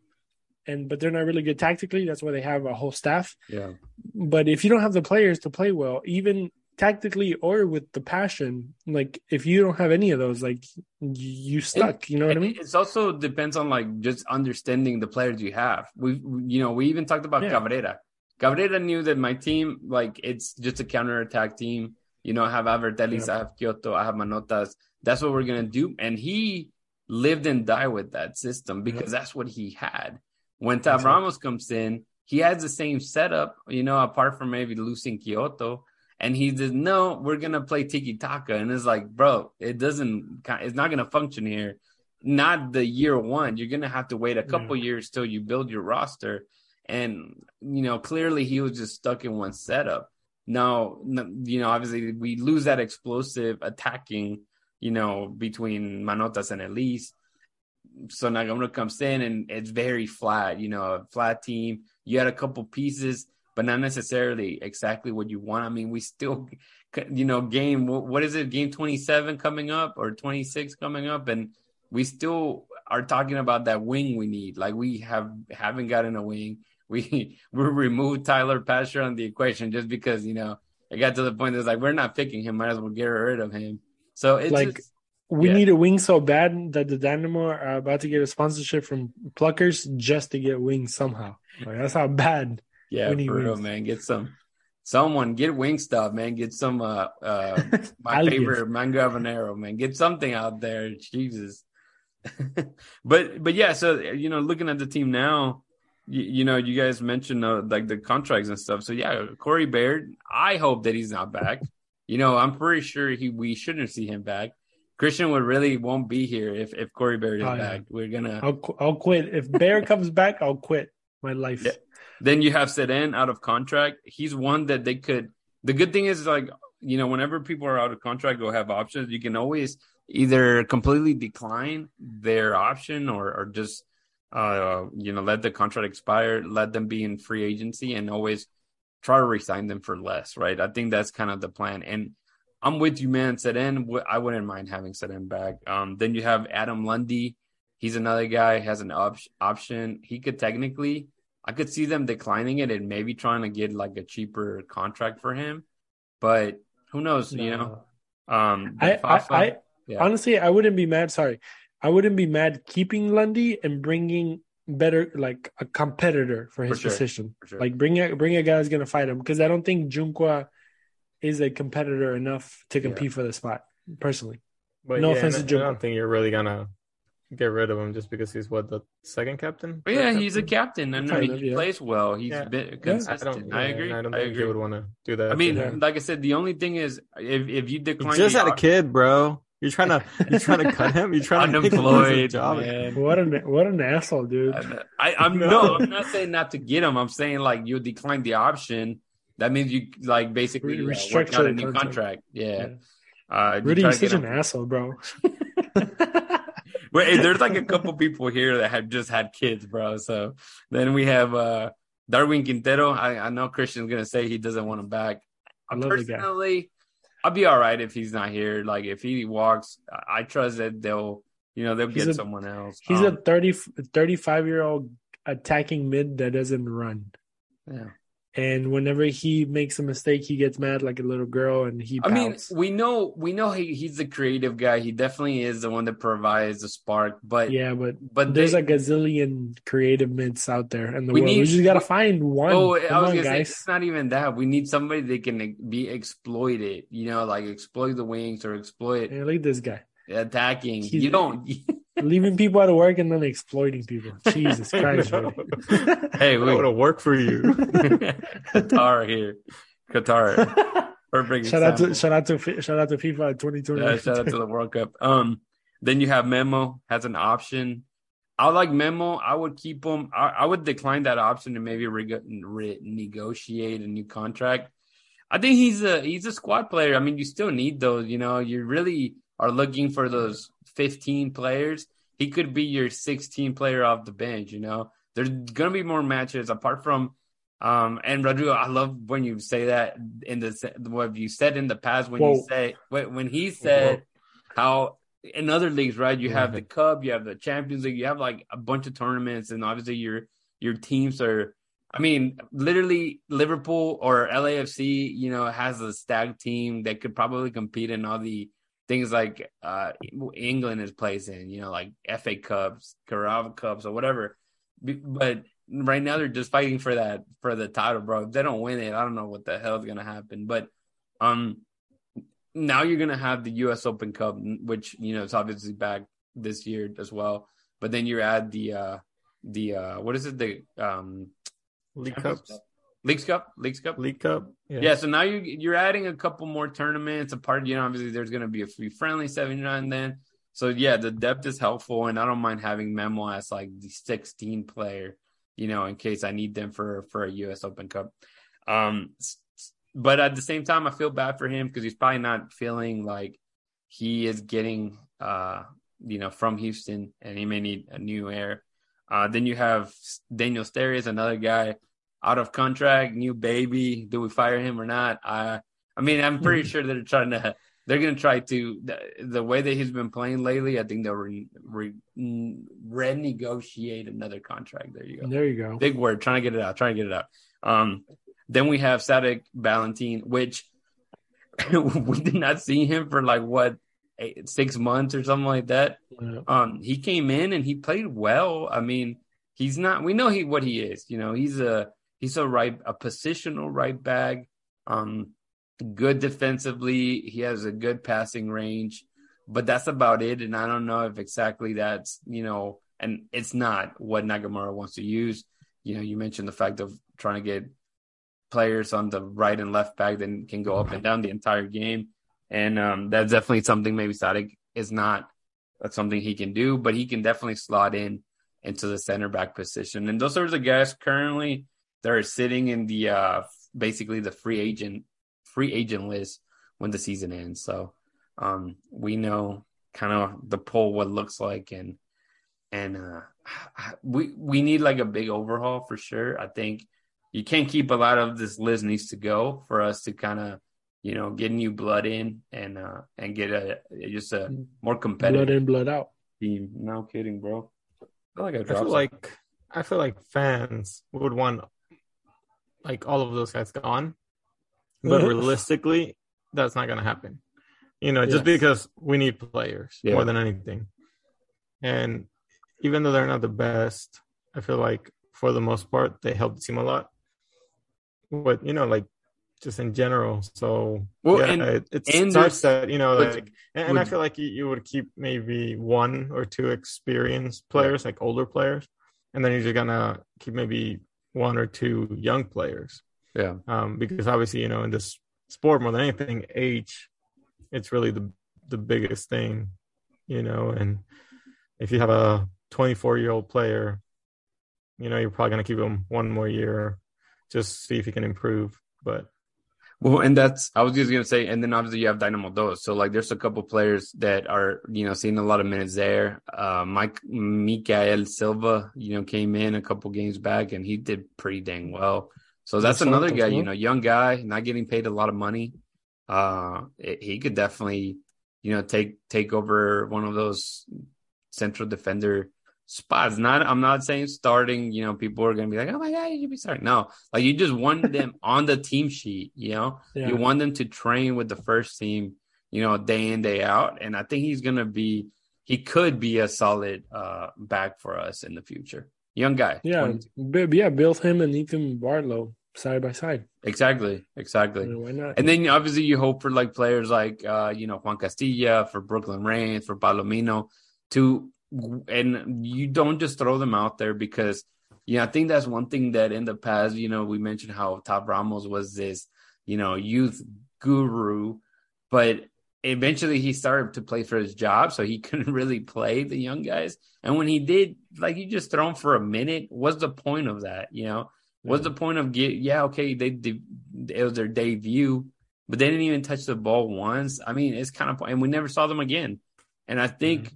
and but they're not really good tactically. That's why they have a whole staff. Yeah. But if you don't have the players to play well, even tactically or with the passion, like if you don't have any of those, like you stuck. you know what I mean? It's also depends on like just understanding the players you have. We, you know, we even talked about yeah. Cabrera. Cabrera knew that my team, like, it's just a counter attack team. You know, I have Alberth Elis, yeah. I have Quioto, I have Manotas. That's what we're gonna do. And he lived and died with that system because yeah. that's what he had. When Tab exactly. Ramos comes in, he has the same setup, you know, apart from maybe losing Quioto and he says, "No, we're gonna play tiki taka," and it's like, bro, it doesn't, it's not gonna function here. Not the year one. You're gonna have to wait a couple yeah. years till you build your roster, and you know clearly he was just stuck in one setup. Now, you know, obviously we lose that explosive attacking, you know, between Manotas and Elis. So Nagamura comes in and it's very flat, you know, a flat team. You had a couple pieces but not necessarily exactly what you want. I mean, we still, <laughs> you know, game, what is it, game 27 coming up or 26 coming up? And we still are talking about that wing we need. Like we have, haven't gotten a wing. <laughs> We, we removed Tyler Pasher on the equation just because, you know, it got to the point that's like, we're not picking him. Might as well get rid of him. So it's like, just, we yeah. need a wing so bad that the Dynamo are about to get a sponsorship from Pluckers just to get wings somehow. Like, that's how bad yeah, for real, man. Get some someone get Wingstop, man. Get some uh uh <laughs> my favorite mango habanero, man. Get something out there. Jesus. <laughs> but but yeah, so you know, looking at the team now, you, you know, you guys mentioned uh, like the contracts and stuff. So yeah, Corey Baird. I hope that he's not back. You know, I'm pretty sure he we shouldn't see him back. Christian would really won't be here if if Corey Baird is oh, back. Yeah. We're gonna. I'll I'll quit if Baird comes back. I'll quit my life. Yeah. Then you have Cerén out of contract. He's one that they could. The good thing is like you know whenever people are out of contract or have options, you can always either completely decline their option or or just uh you know let the contract expire, let them be in free agency, and always try to resign them for less. Right. I think that's kind of the plan. And I'm with you, man. Cerén, I wouldn't mind having Cerén back. Um, then you have Adam Lundy. He's another guy has an op- option. He could technically I could see them declining it and maybe trying to get like a cheaper contract for him. But who knows, no. you know? Um, I, Fafa, I, I yeah. honestly, I wouldn't be mad. Sorry. I wouldn't be mad keeping Lundy and bringing better, like a competitor for his for sure. position. For sure. Like bring a, bring a guy who's going to fight him. Cause I don't think Junqua is a competitor enough to compete yeah. for the spot personally. But no yeah, offense to Junqua. I don't think you're really going to get rid of him just because he's what the second captain. But yeah, captain? he's a captain, and I mean, he yeah. plays well. He's yeah. been consistent. Yeah, I, I, agree. I don't I think agree. he would want to do that. I mean, like I said, the only thing is if if you decline, he just had a kid, bro. You're trying to you're trying <laughs> to cut him. You're trying to unemployed. job. Man. What an what an asshole, dude. I, am no. no, I'm not saying not to get him. I'm saying like you decline the option. That means you like basically uh, work out a new contract. contract. Yeah. Uh, Rudy, you're such an asshole, bro. <laughs> Wait, there's like a couple people here that have just had kids, bro. So then we have uh Darwin Quintero. I, I know Christian's gonna say he doesn't want him back. I. Personally, I'll be all right if he's not here. Like if he walks, I I trust that they'll, you know, they'll He's get a- someone else. He's Um, a 30, 35 year old attacking mid that doesn't run. yeah. And whenever he makes a mistake, he gets mad like a little girl and he I mean, we know we know he, he's the creative guy. He definitely is the one that provides the spark. But yeah, but but there's they- a gazillion creative mids out there in the We world. we just gotta find one. Oh, I was on, gonna say it's not even that. We need somebody that can be exploited. You know, like exploit the wings or exploit look at this guy. attacking. He's- you don't. <laughs> Leaving people out of work and then exploiting people. <laughs> Jesus Christ. No. <laughs> Hey, we want to work for you. <laughs> Qatar here, Qatar. Perfect. shout out to shout out to shout out to FIFA 2020. Yeah, shout out to the World Cup. Um, then you have Memo has an option. I like Memo. I would keep him. I, I would decline that option and maybe re- re- negotiate a new contract. I think he's a he's a squad player. I mean, you still need those. You know, you really are looking for those 15 players. He could be your 16 player off the bench. You know, there's gonna be more matches apart from. Um and Rodrigo, I love when you say that in the what you said in the past when you say when when he said how in other leagues, right? You have the Cup, you have the Champions League, you have like a bunch of tournaments, and obviously your your teams are. I mean, literally, Liverpool or LAFC, you know, has a stacked team that could probably compete in all the things like uh England is placing, you know, like FA Cups, Carabao Cups, or whatever. But right now, they're just fighting for that for the title, bro. If they don't win it, I don't know what the hell is gonna happen. But um, now you're gonna have the U.S. Open Cup, which you know is obviously back this year as well. But then you add the uh the uh what is it the um League Cups, Leagues Cup Leagues Cup League Cup. Yeah. so now you you're adding a couple more tournaments. A part, you know, obviously there's going to be a free friendly 79 then. So yeah, the depth is helpful, and I don't mind having Memo as like the 16 player, you know, in case I need them for for a U.S. Open Cup. Um, but at the same time, I feel bad for him because he's probably not feeling like he is getting, uh, you know, from Houston, and he may need a new air. Uh, then you have Daniel Steres, another guy out of contract, new baby. Do we fire him or not? I, I mean, I'm pretty <laughs> sure they're trying to. They're going to try to the, the way that he's been playing lately. I think they'll re, re, renegotiate another contract. There you go. There you go. Big word. Trying to get it out. Trying to get it out. Um, then we have Zarek Valentine, which <laughs> we did not see him for like what eight, six months or something like that. Yeah. Um, he came in and he played well. I mean, he's not. We know he what he is. You know, he's a he's a right a positional right back. Um, good defensively. He has a good passing range, but that's about it. And I don't know if exactly that's you know, and it's not what Nagamura wants to use. You know, you mentioned the fact of trying to get players on the right and left back that can go up and down the entire game. And um, that's definitely something maybe Zarek is not that's something he can do, but he can definitely slot in into the center back position. And those are the guys currently that are sitting in the uh, basically the free agent free agent list when the season ends. So um, we know kind of the poll what it looks like and and uh, we we need like a big overhaul for sure. I think you can't keep a lot of this list needs to go for us to kind of you know get new blood in and uh and get a just a more competitive Blood in, blood out. team. No kidding, bro. I feel like I I dropped feel like I feel like fans would want like all of those guys gone, but realistically, that's not gonna happen. You know, just because we need players Yeah. more than anything. And even though they're not the best, I feel like for the most part they help the team a lot. But you know, like just in general. So Well, yeah, and- it, it and starts that you know, like, and, and I feel like you, you would keep maybe one or two experienced players, like older players, and then you're just gonna keep maybe one or two young players. yeah. Um, because obviously, you know, in this sport more than anything, age, it's really the the biggest thing, you know. And if you have a 24 year old player, you know, you're probably gonna keep him one more year, just see if he can improve. But Well, and that's I was just gonna say, and then obviously you have Dynamo Dos. So like, there's a couple players that are you know seeing a lot of minutes there. Uh, Mike Mikael Silva, you know, came in a couple games back and he did pretty dang well. So that's another guy, you know, young guy, not getting paid a lot of money. Uh, it, he could definitely, you know, take take over one of those central defender spots. Not I'm not saying starting, you know, people are gonna be like, Oh my god, you should be starting. No, like you just want them <laughs> on the team sheet, you know. Yeah. You want them to train with the first team, you know, day in, day out. And I think he's gonna be he could be a solid uh back for us in the future. Young guy. Yeah. B- yeah, build him and Ethan Bartlow side by side. Exactly, exactly. I mean, why not? And then obviously you hope for like players like uh, you know, Juan Castilla, for Brooklyn Raines, for Palomino to and you don't just throw them out there because yeah, I think that's one thing that in the past, you know, we mentioned how Tab Ramos was this, you know, youth guru, but eventually he started to play for his job, so he <laughs> couldn't really play the young guys. And when he did, like you just throw him for a minute, what's the point of that? You know, what's the point of get? Yeah, okay, they, they it was their debut, but they didn't even touch the ball once. I mean, it's kind of and we never saw them again. And I think mm-hmm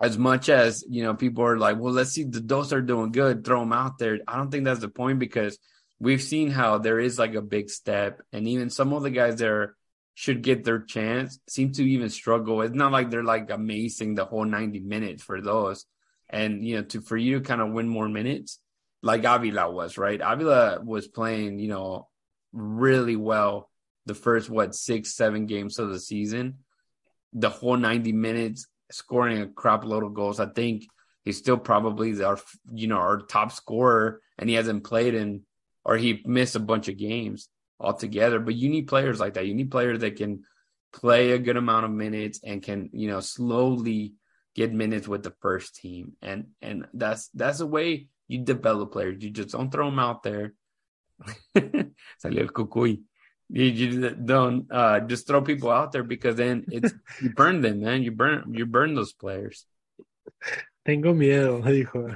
as much as you know people are like well let's see the those are doing good throw them out there. I don't think that's the point because we've seen how there is like a big step and even some of the guys there should get their chance seem to even struggle. It's not like they're like amazing the whole 90 minutes for those. And you know to for you to kind of win more minutes like avila was right? Avila was playing you know really well the first what six seven games of the season. The whole 90 minutes scoring a crap load of goals. I think he's still probably our you know our top scorer, and he hasn't played in or he missed a bunch of games altogether. But you need players like that. You need players that can play a good amount of minutes and can you know slowly get minutes with the first team. And and that's that's the way you develop players. You just don't throw them out there. <laughs> Salió el cucuy. You, you don't uh, just throw people out there because then it's <laughs> you burn them, man. You burn you burn those players. Tengo miedo, <laughs> dijo.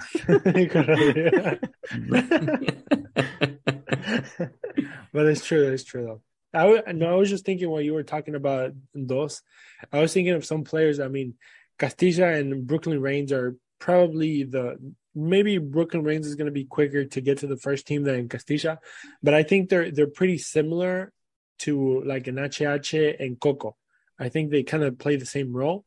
<laughs> but it's true. It's true though. I w- no, I was just thinking while you were talking about dos. I was thinking of some players. I mean, Castilla and Brooklyn Raines are probably the maybe Brooklyn Raines is going to be quicker to get to the first team than Castilla, but I think they're they're pretty similar to like an HH and Coco. I think they kind of play the same role.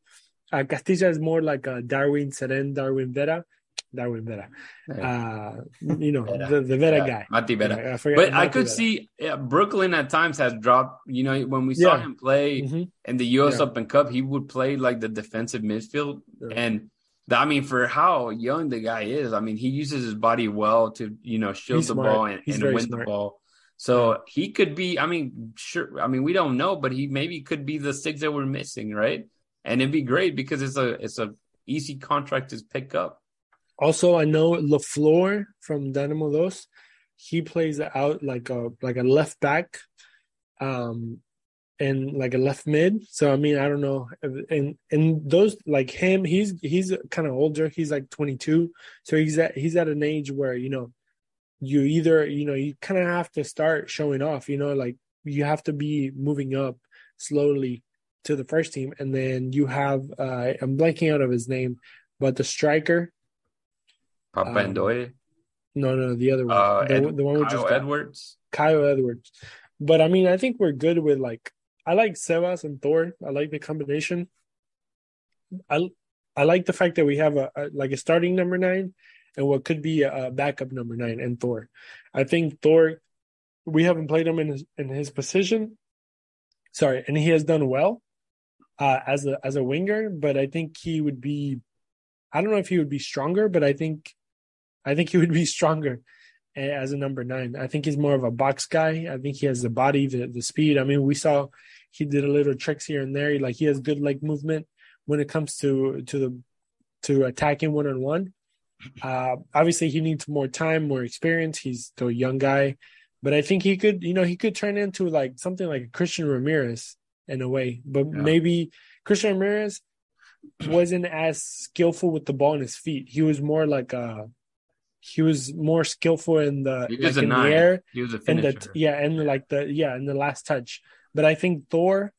Uh, Castilla is more like a Darwin Cerén, Darwin Vera, Darwin Vera. Uh, you know, Vera. The, the Vera yeah, guy. Mati Vera. Yeah, I forget, but Mati I could Vera. see yeah, Brooklyn at times has dropped, you know, when we saw him play mm-hmm. in the US Open Cup, he would play like the defensive midfield. And I mean, for how young the guy is, I mean, he uses his body well to, you know, shield He's the smart. ball and, and win smart. the ball. So he could be, I mean, sure. I mean, we don't know, but he maybe could be the six that we're missing, right? And it'd be great because it's a it's a easy contract to pick up. Also, I know LaFleur from Dynamo Dos. he plays out like a like a left back, um, and like a left mid. So I mean, I don't know. And and those like him, he's he's kind of older. He's like 22, so he's at he's at an age where you know you either you know you kind of have to start showing off you know like you have to be moving up slowly to the first team. And then you have uh i'm blanking out of his name but the striker Papa um, Ndoye? no no the other one. Uh, the, Ed, the one Kyle just Edwards? Kyle Edwards. But I mean I think we're good with like I like Sebas and Thor. I like the combination. I I like the fact that we have a, a like a starting number nine and what could be a backup number nine and Thor. I think Thor, we haven't played him in his, in his position. Sorry, and he has done well uh, as a as a winger, but I think he would be. I don't know if he would be stronger, but I think, I think he would be <laughs> stronger as a number nine. I think he's more of a box guy. I think he has the body, the the speed. I mean, we saw he did a little tricks here and there. Like he has good leg movement when it comes to to the to attacking one on one. Uh, obviously, he needs more time, more experience. He's still a young guy, but I think he could, you know, he could turn into like something like Christian Ramirez in a way. But yeah. maybe Christian Ramirez wasn't as skillful with the ball in his feet. He was more like a he was more skillful in the, He like, was a in the air He was a and the yeah, and like the yeah, and the last touch. But I think Thor,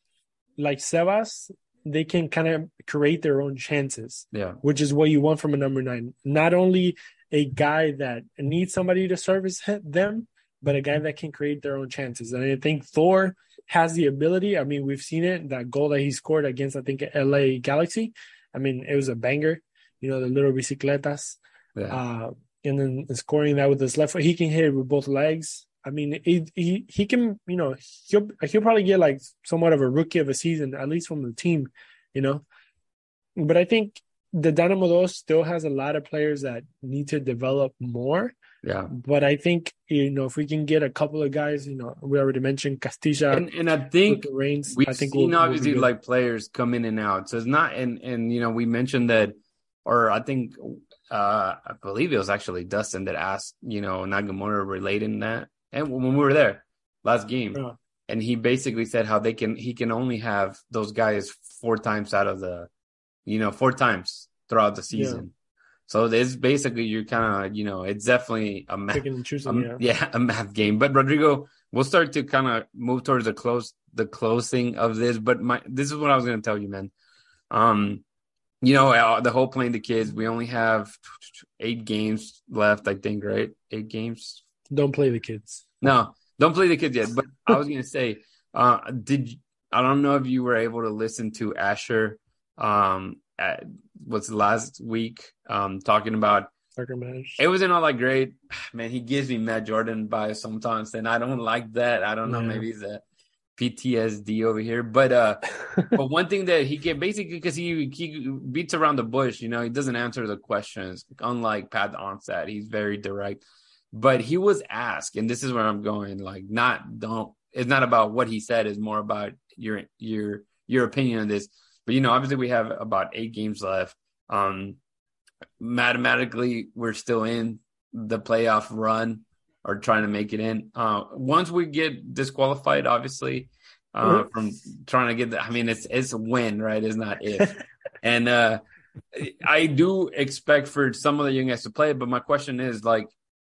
like Sebas, they can kind of create their own chances, yeah. which is what you want from a number nine. Not only a guy that needs somebody to service he- them, but a guy that can create their own chances. And I think Thor has the ability. I mean, we've seen it. That goal that he scored against, I think, LA Galaxy. I mean, it was a banger. You know, the little bicicletas Yeah. uh, and then scoring that with his left foot. He can hit it with both legs. I mean, he he, he can, you know, he'll he'll probably get like somewhat of a rookie of a season, at least from the team, you know. But I think the Dynamo Dos still has a lot of players that need to develop more. yeah. But I think you know if we can get a couple of guys, you know, we already mentioned Castilla, And and I think Raines. we've I think seen we'll, we'll obviously like players come in and out. So it's not and and you know we mentioned that, or I think uh I believe it was actually Dustin that asked you know Nagamura relating that, and when we were there last game, Yeah. and he basically said how they can he can only have those guys four times out of the, you know, four times throughout the season. So it's basically you're kind of you know it's definitely a math choosing. um, yeah. yeah, a math game. But Rodrigo, we'll start to kind of move towards the close the closing of this. But my this is what I was going to tell you, man. Um, you know, uh, the whole playing the kids. We only have eight games left, I think, right? Eight games. Don't play the kids. No, don't play the kids yet. But I was going to say, uh, did I don't know if you were able to listen to Asher. Um, at, what's last week? Um, talking about it wasn't all that great. <sighs> Man, he gives me Matt Jordan vibes sometimes, and I don't like that. I don't know, Yeah. maybe it's a PTSD over here. But uh <laughs> but one thing that he can basically because he he beats around the bush, you know, he doesn't answer the questions, unlike Pat Onstad. He's very direct. But he was asked, and this is where I'm going, like not don't it's not about what he said, it's more about your your your opinion on this. But you know, obviously we have about eight games left. Um mathematically we're still in the playoff run or trying to make it in. Uh, once we get disqualified, obviously, uh, from trying to get the, I mean, it's, it's a win, right? It's not if. <laughs> and, uh, I do expect for some of the young guys to play, but my question is like,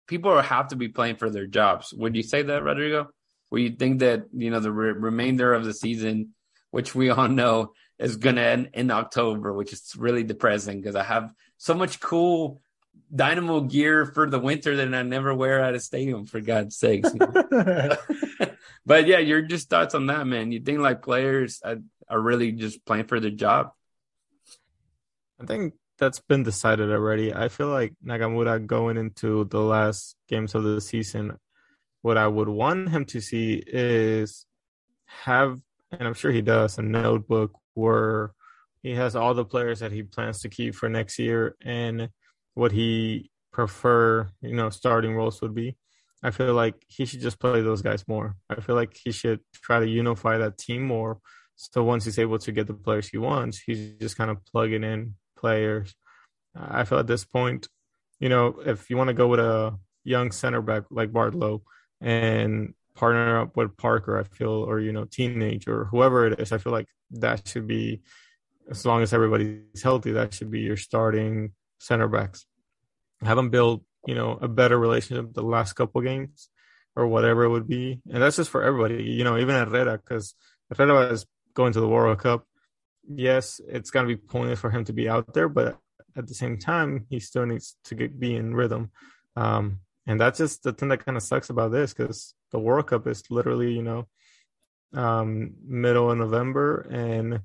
people have to be playing for their jobs. Would you say that, Rodrigo? Would you think that, you know, the re- remainder of the season, which we all know is going to end in October, which is really depressing because I have so much cool Dynamo gear for the winter that I never wear at a stadium, for God's sakes. <laughs> <laughs> but yeah, your just thoughts on that, man. You think like players are, are really just playing for their job? I think that's been decided already. I feel like Nagamura going into the last games of the season, what I would want him to see is have, and I'm sure he does, a notebook where he has all the players that he plans to keep for next year and what he prefer, you know, starting roles would be. I feel like he should just play those guys more. I feel like he should try to unify that team more. So once he's able to get the players he wants, he's just kind of plugging in players. I feel at this point, you know, if you want to go with a young center back like Bartlow and partner up with Parker, I feel, or you know, teenage or whoever it is, I feel like that should be, as long as everybody's healthy, that should be your starting center backs. Have them build, you know, a better relationship the last couple games or whatever it would be, and that's just for everybody, you know, even Herrera, because Herrera is going to the World Cup. Yes, it's gonna be pointless for him to be out there, but at the same time, he still needs to get, be in rhythm. Um, and that's just the thing that kind of sucks about this because the World Cup is literally, you know, um, middle of November, and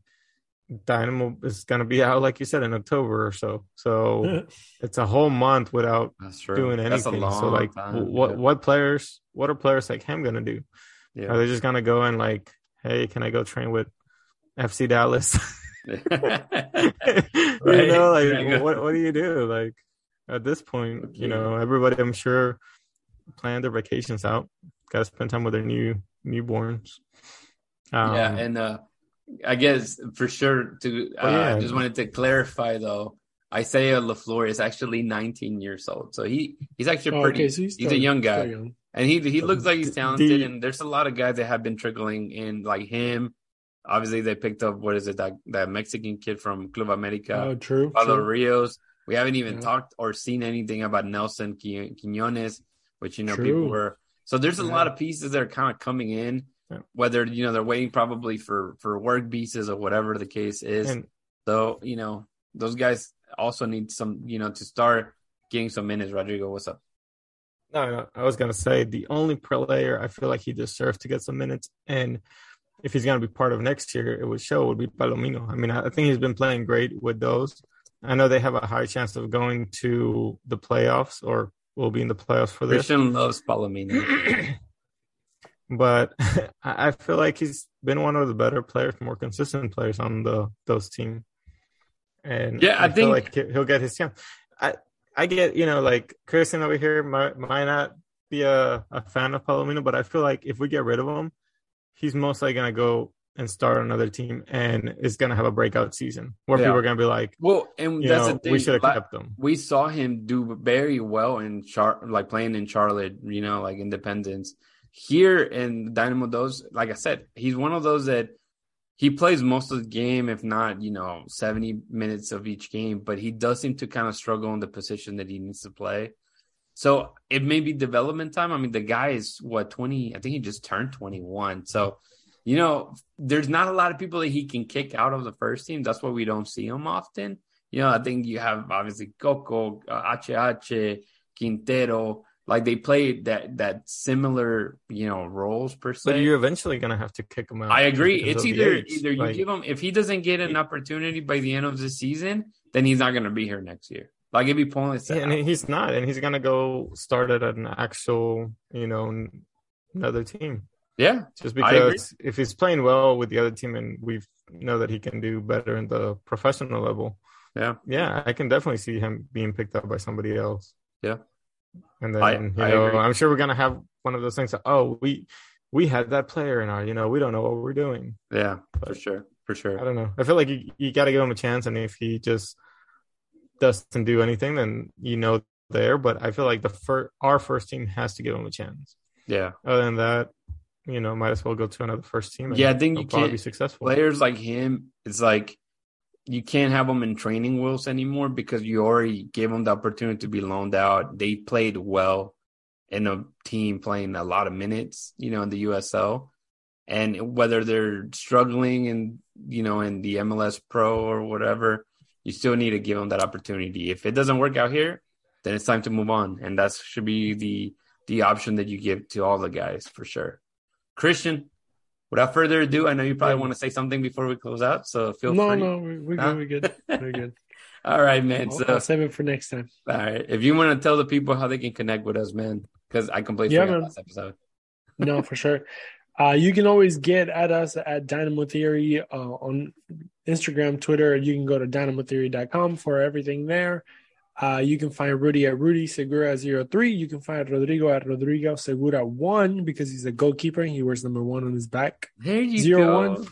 Dynamo is going to be out, like you said, in October or so. So <laughs> it's a whole month without doing anything. So, like, time. what yeah. what players, what are players like him going to do? Yeah. Are they just going to go and like, hey, can I go train with FC Dallas? <laughs> <laughs> you know, like There you go. what what do you do? Like at this point, Okay. you know, everybody I'm sure plan their vacations out. Gotta spend time with their new newborns. Um, yeah, and uh, I guess for sure to uh, Oh, yeah. I just wanted to clarify though. Isaiah Lafleur is actually 19 years old, so he he's actually Oh, pretty. okay, so he's, he's still- a young guy. young. And he he looks like he's talented, D- and there's a lot of guys that have been trickling in, like him. Obviously, they picked up what is it that that Mexican kid from Club America, Oh, true. Paulo true. Rios. We haven't even Yeah. talked or seen anything about Nelson Qui- Quinones, which you know True. people were. So there's a Yeah. lot of pieces that are kind of coming in. Yeah. Whether you know they're waiting probably for for work visas or whatever the case is. And so you know those guys also need some you know to start getting some minutes. Rodrigo, what's up? No, no, I was gonna say the only player I feel like he deserves to get some minutes, and if he's gonna be part of next year, it would show would be Palomino. I mean, I I think he's been playing great with those. I know they have a high chance of going to the playoffs or will be in the playoffs for this, Christian loves Palomino. <clears throat> but <laughs> I I feel like he's been one of the better players, more consistent players on the those team. And Yeah, I feel think- like he- he'll get his chance. I I get you know like Christian over here might might not be a, a fan of Palomino, but I feel like if we get rid of him, he's most likely gonna go and start another team and is gonna have a breakout season where Yeah. people are gonna be like, well, and that's know, the thing. we should have like- kept him. we saw him do very well in Char like playing in Charlotte, you know, like Independence. Here in Dynamo Dos, like I said, he's one of those that he plays most of the game, if not, you know, 70 minutes of each game, but he does seem to kind of struggle in the position that he needs to play. So it may be development time. I mean, the guy is what 20, I think he just turned 21. So, you know, there's not a lot of people that he can kick out of the first team. That's why we don't see him often. You know, I think you have obviously Coco, uh, HH, Quintero, like they play that that similar, you know, roles per se. But you're eventually gonna have to kick him out. I agree. It's either either you Like, give him if he doesn't get an opportunity by the end of the season, then he's not going to be here next year. Like it'd be pointless. To and he's not, and he's gonna go start at an actual, you know, another team. yeah, Just because if he's playing well with the other team, and we know that he can do better in the professional level, yeah. yeah, I can definitely see him being picked up by somebody else. Yeah. and then I- you know. I'm sure we're gonna have one of those things. That, oh, we we had that player in our, you know, we don't know what we're doing. Yeah, for sure, for sure. I don't know. I feel like you, you got to give him a chance, and if he just doesn't do anything, then you know there. But I feel like the fir- our first team has to give him a chance. Yeah, Other than that, you know, might as well go to another first team. and Yeah, I think you probably can't- be successful. players like him, it's like you can't have them in training wheels anymore because you already gave them the opportunity to be loaned out. They played well in a team playing a lot of minutes, you know, in the USL. And whether they're struggling and you know, in the MLS Pro or whatever, you still need to give them that opportunity. If it doesn't work out here, then it's time to move on. And that should be the the option that you give to all the guys for sure. Christian, without further ado, I know you probably Yeah. want to say something before we close out, so feel no, free. no, we- we're Huh? good. We're good. We're good. <laughs> All right, man. I'll, So, I'll save it for next time. all right, if you want to tell the people how they can connect with us, man, because I completely Yeah, forgot man. last episode. No, for sure. <laughs> Uh, you can always get at us at Dynamo Theory uh, on Instagram, Twitter. You can go to dynamotheory.com for everything there. Uh, you can find Rudy at Rudy Segura 03. You can find Rodrigo at Rodrigo Segura 1 because he's a goalkeeper. and He wears number one on his back. There you Zero go. one.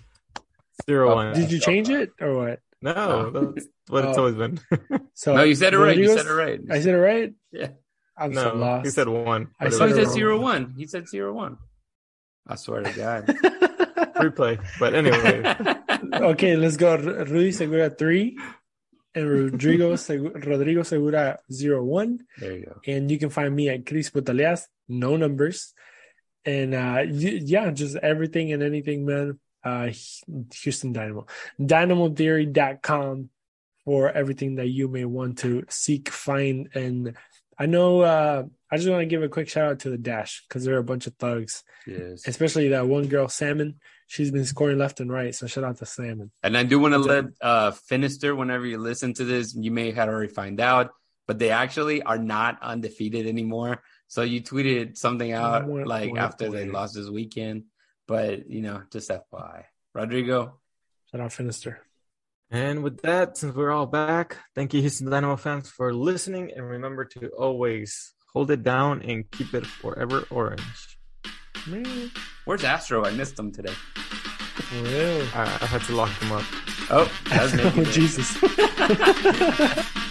Zero Oh, one. Did you change it or what? No, that's what it's <laughs> Oh. always been. <laughs> So No, you said it right. You said it right. I said it right? Yeah. I'm so no, lost. he said one. I but it said he said wrong. zero one. He said zero one. I swear to God. <laughs> replay. But anyway, okay, let's go. R- Rudy Segura 3 and Rodrigo, <laughs> Segu- Rodrigo Segura 01. there you go. and you can find me at Chris Putalias, no numbers. And uh y- yeah, just everything and anything, man. Uh Houston Dynamo. DynamoTheory.com for everything that you may want to seek, find, and I know uh I just want to give a quick shout out to the Dash because they're a bunch of thugs, Yes. especially that one girl, Salmon. She's been scoring left and right, so shout out to Salmon. And I do want to let uh Finister, whenever you listen to this, you may have already find out, but they actually are not undefeated anymore. So you tweeted something out Wah, like wah, after they lost this weekend, but you know, just FYI. Rodrigo, Shout out Finister. And with that, since we're all back, thank you, Houston Dynamo fans, for listening. And remember to always hold it down and keep it forever orange. Where's Astro? I missed him today. real. I, I had to lock him up. Oh, that's Oh, <laughs> making. Jesus. <laughs>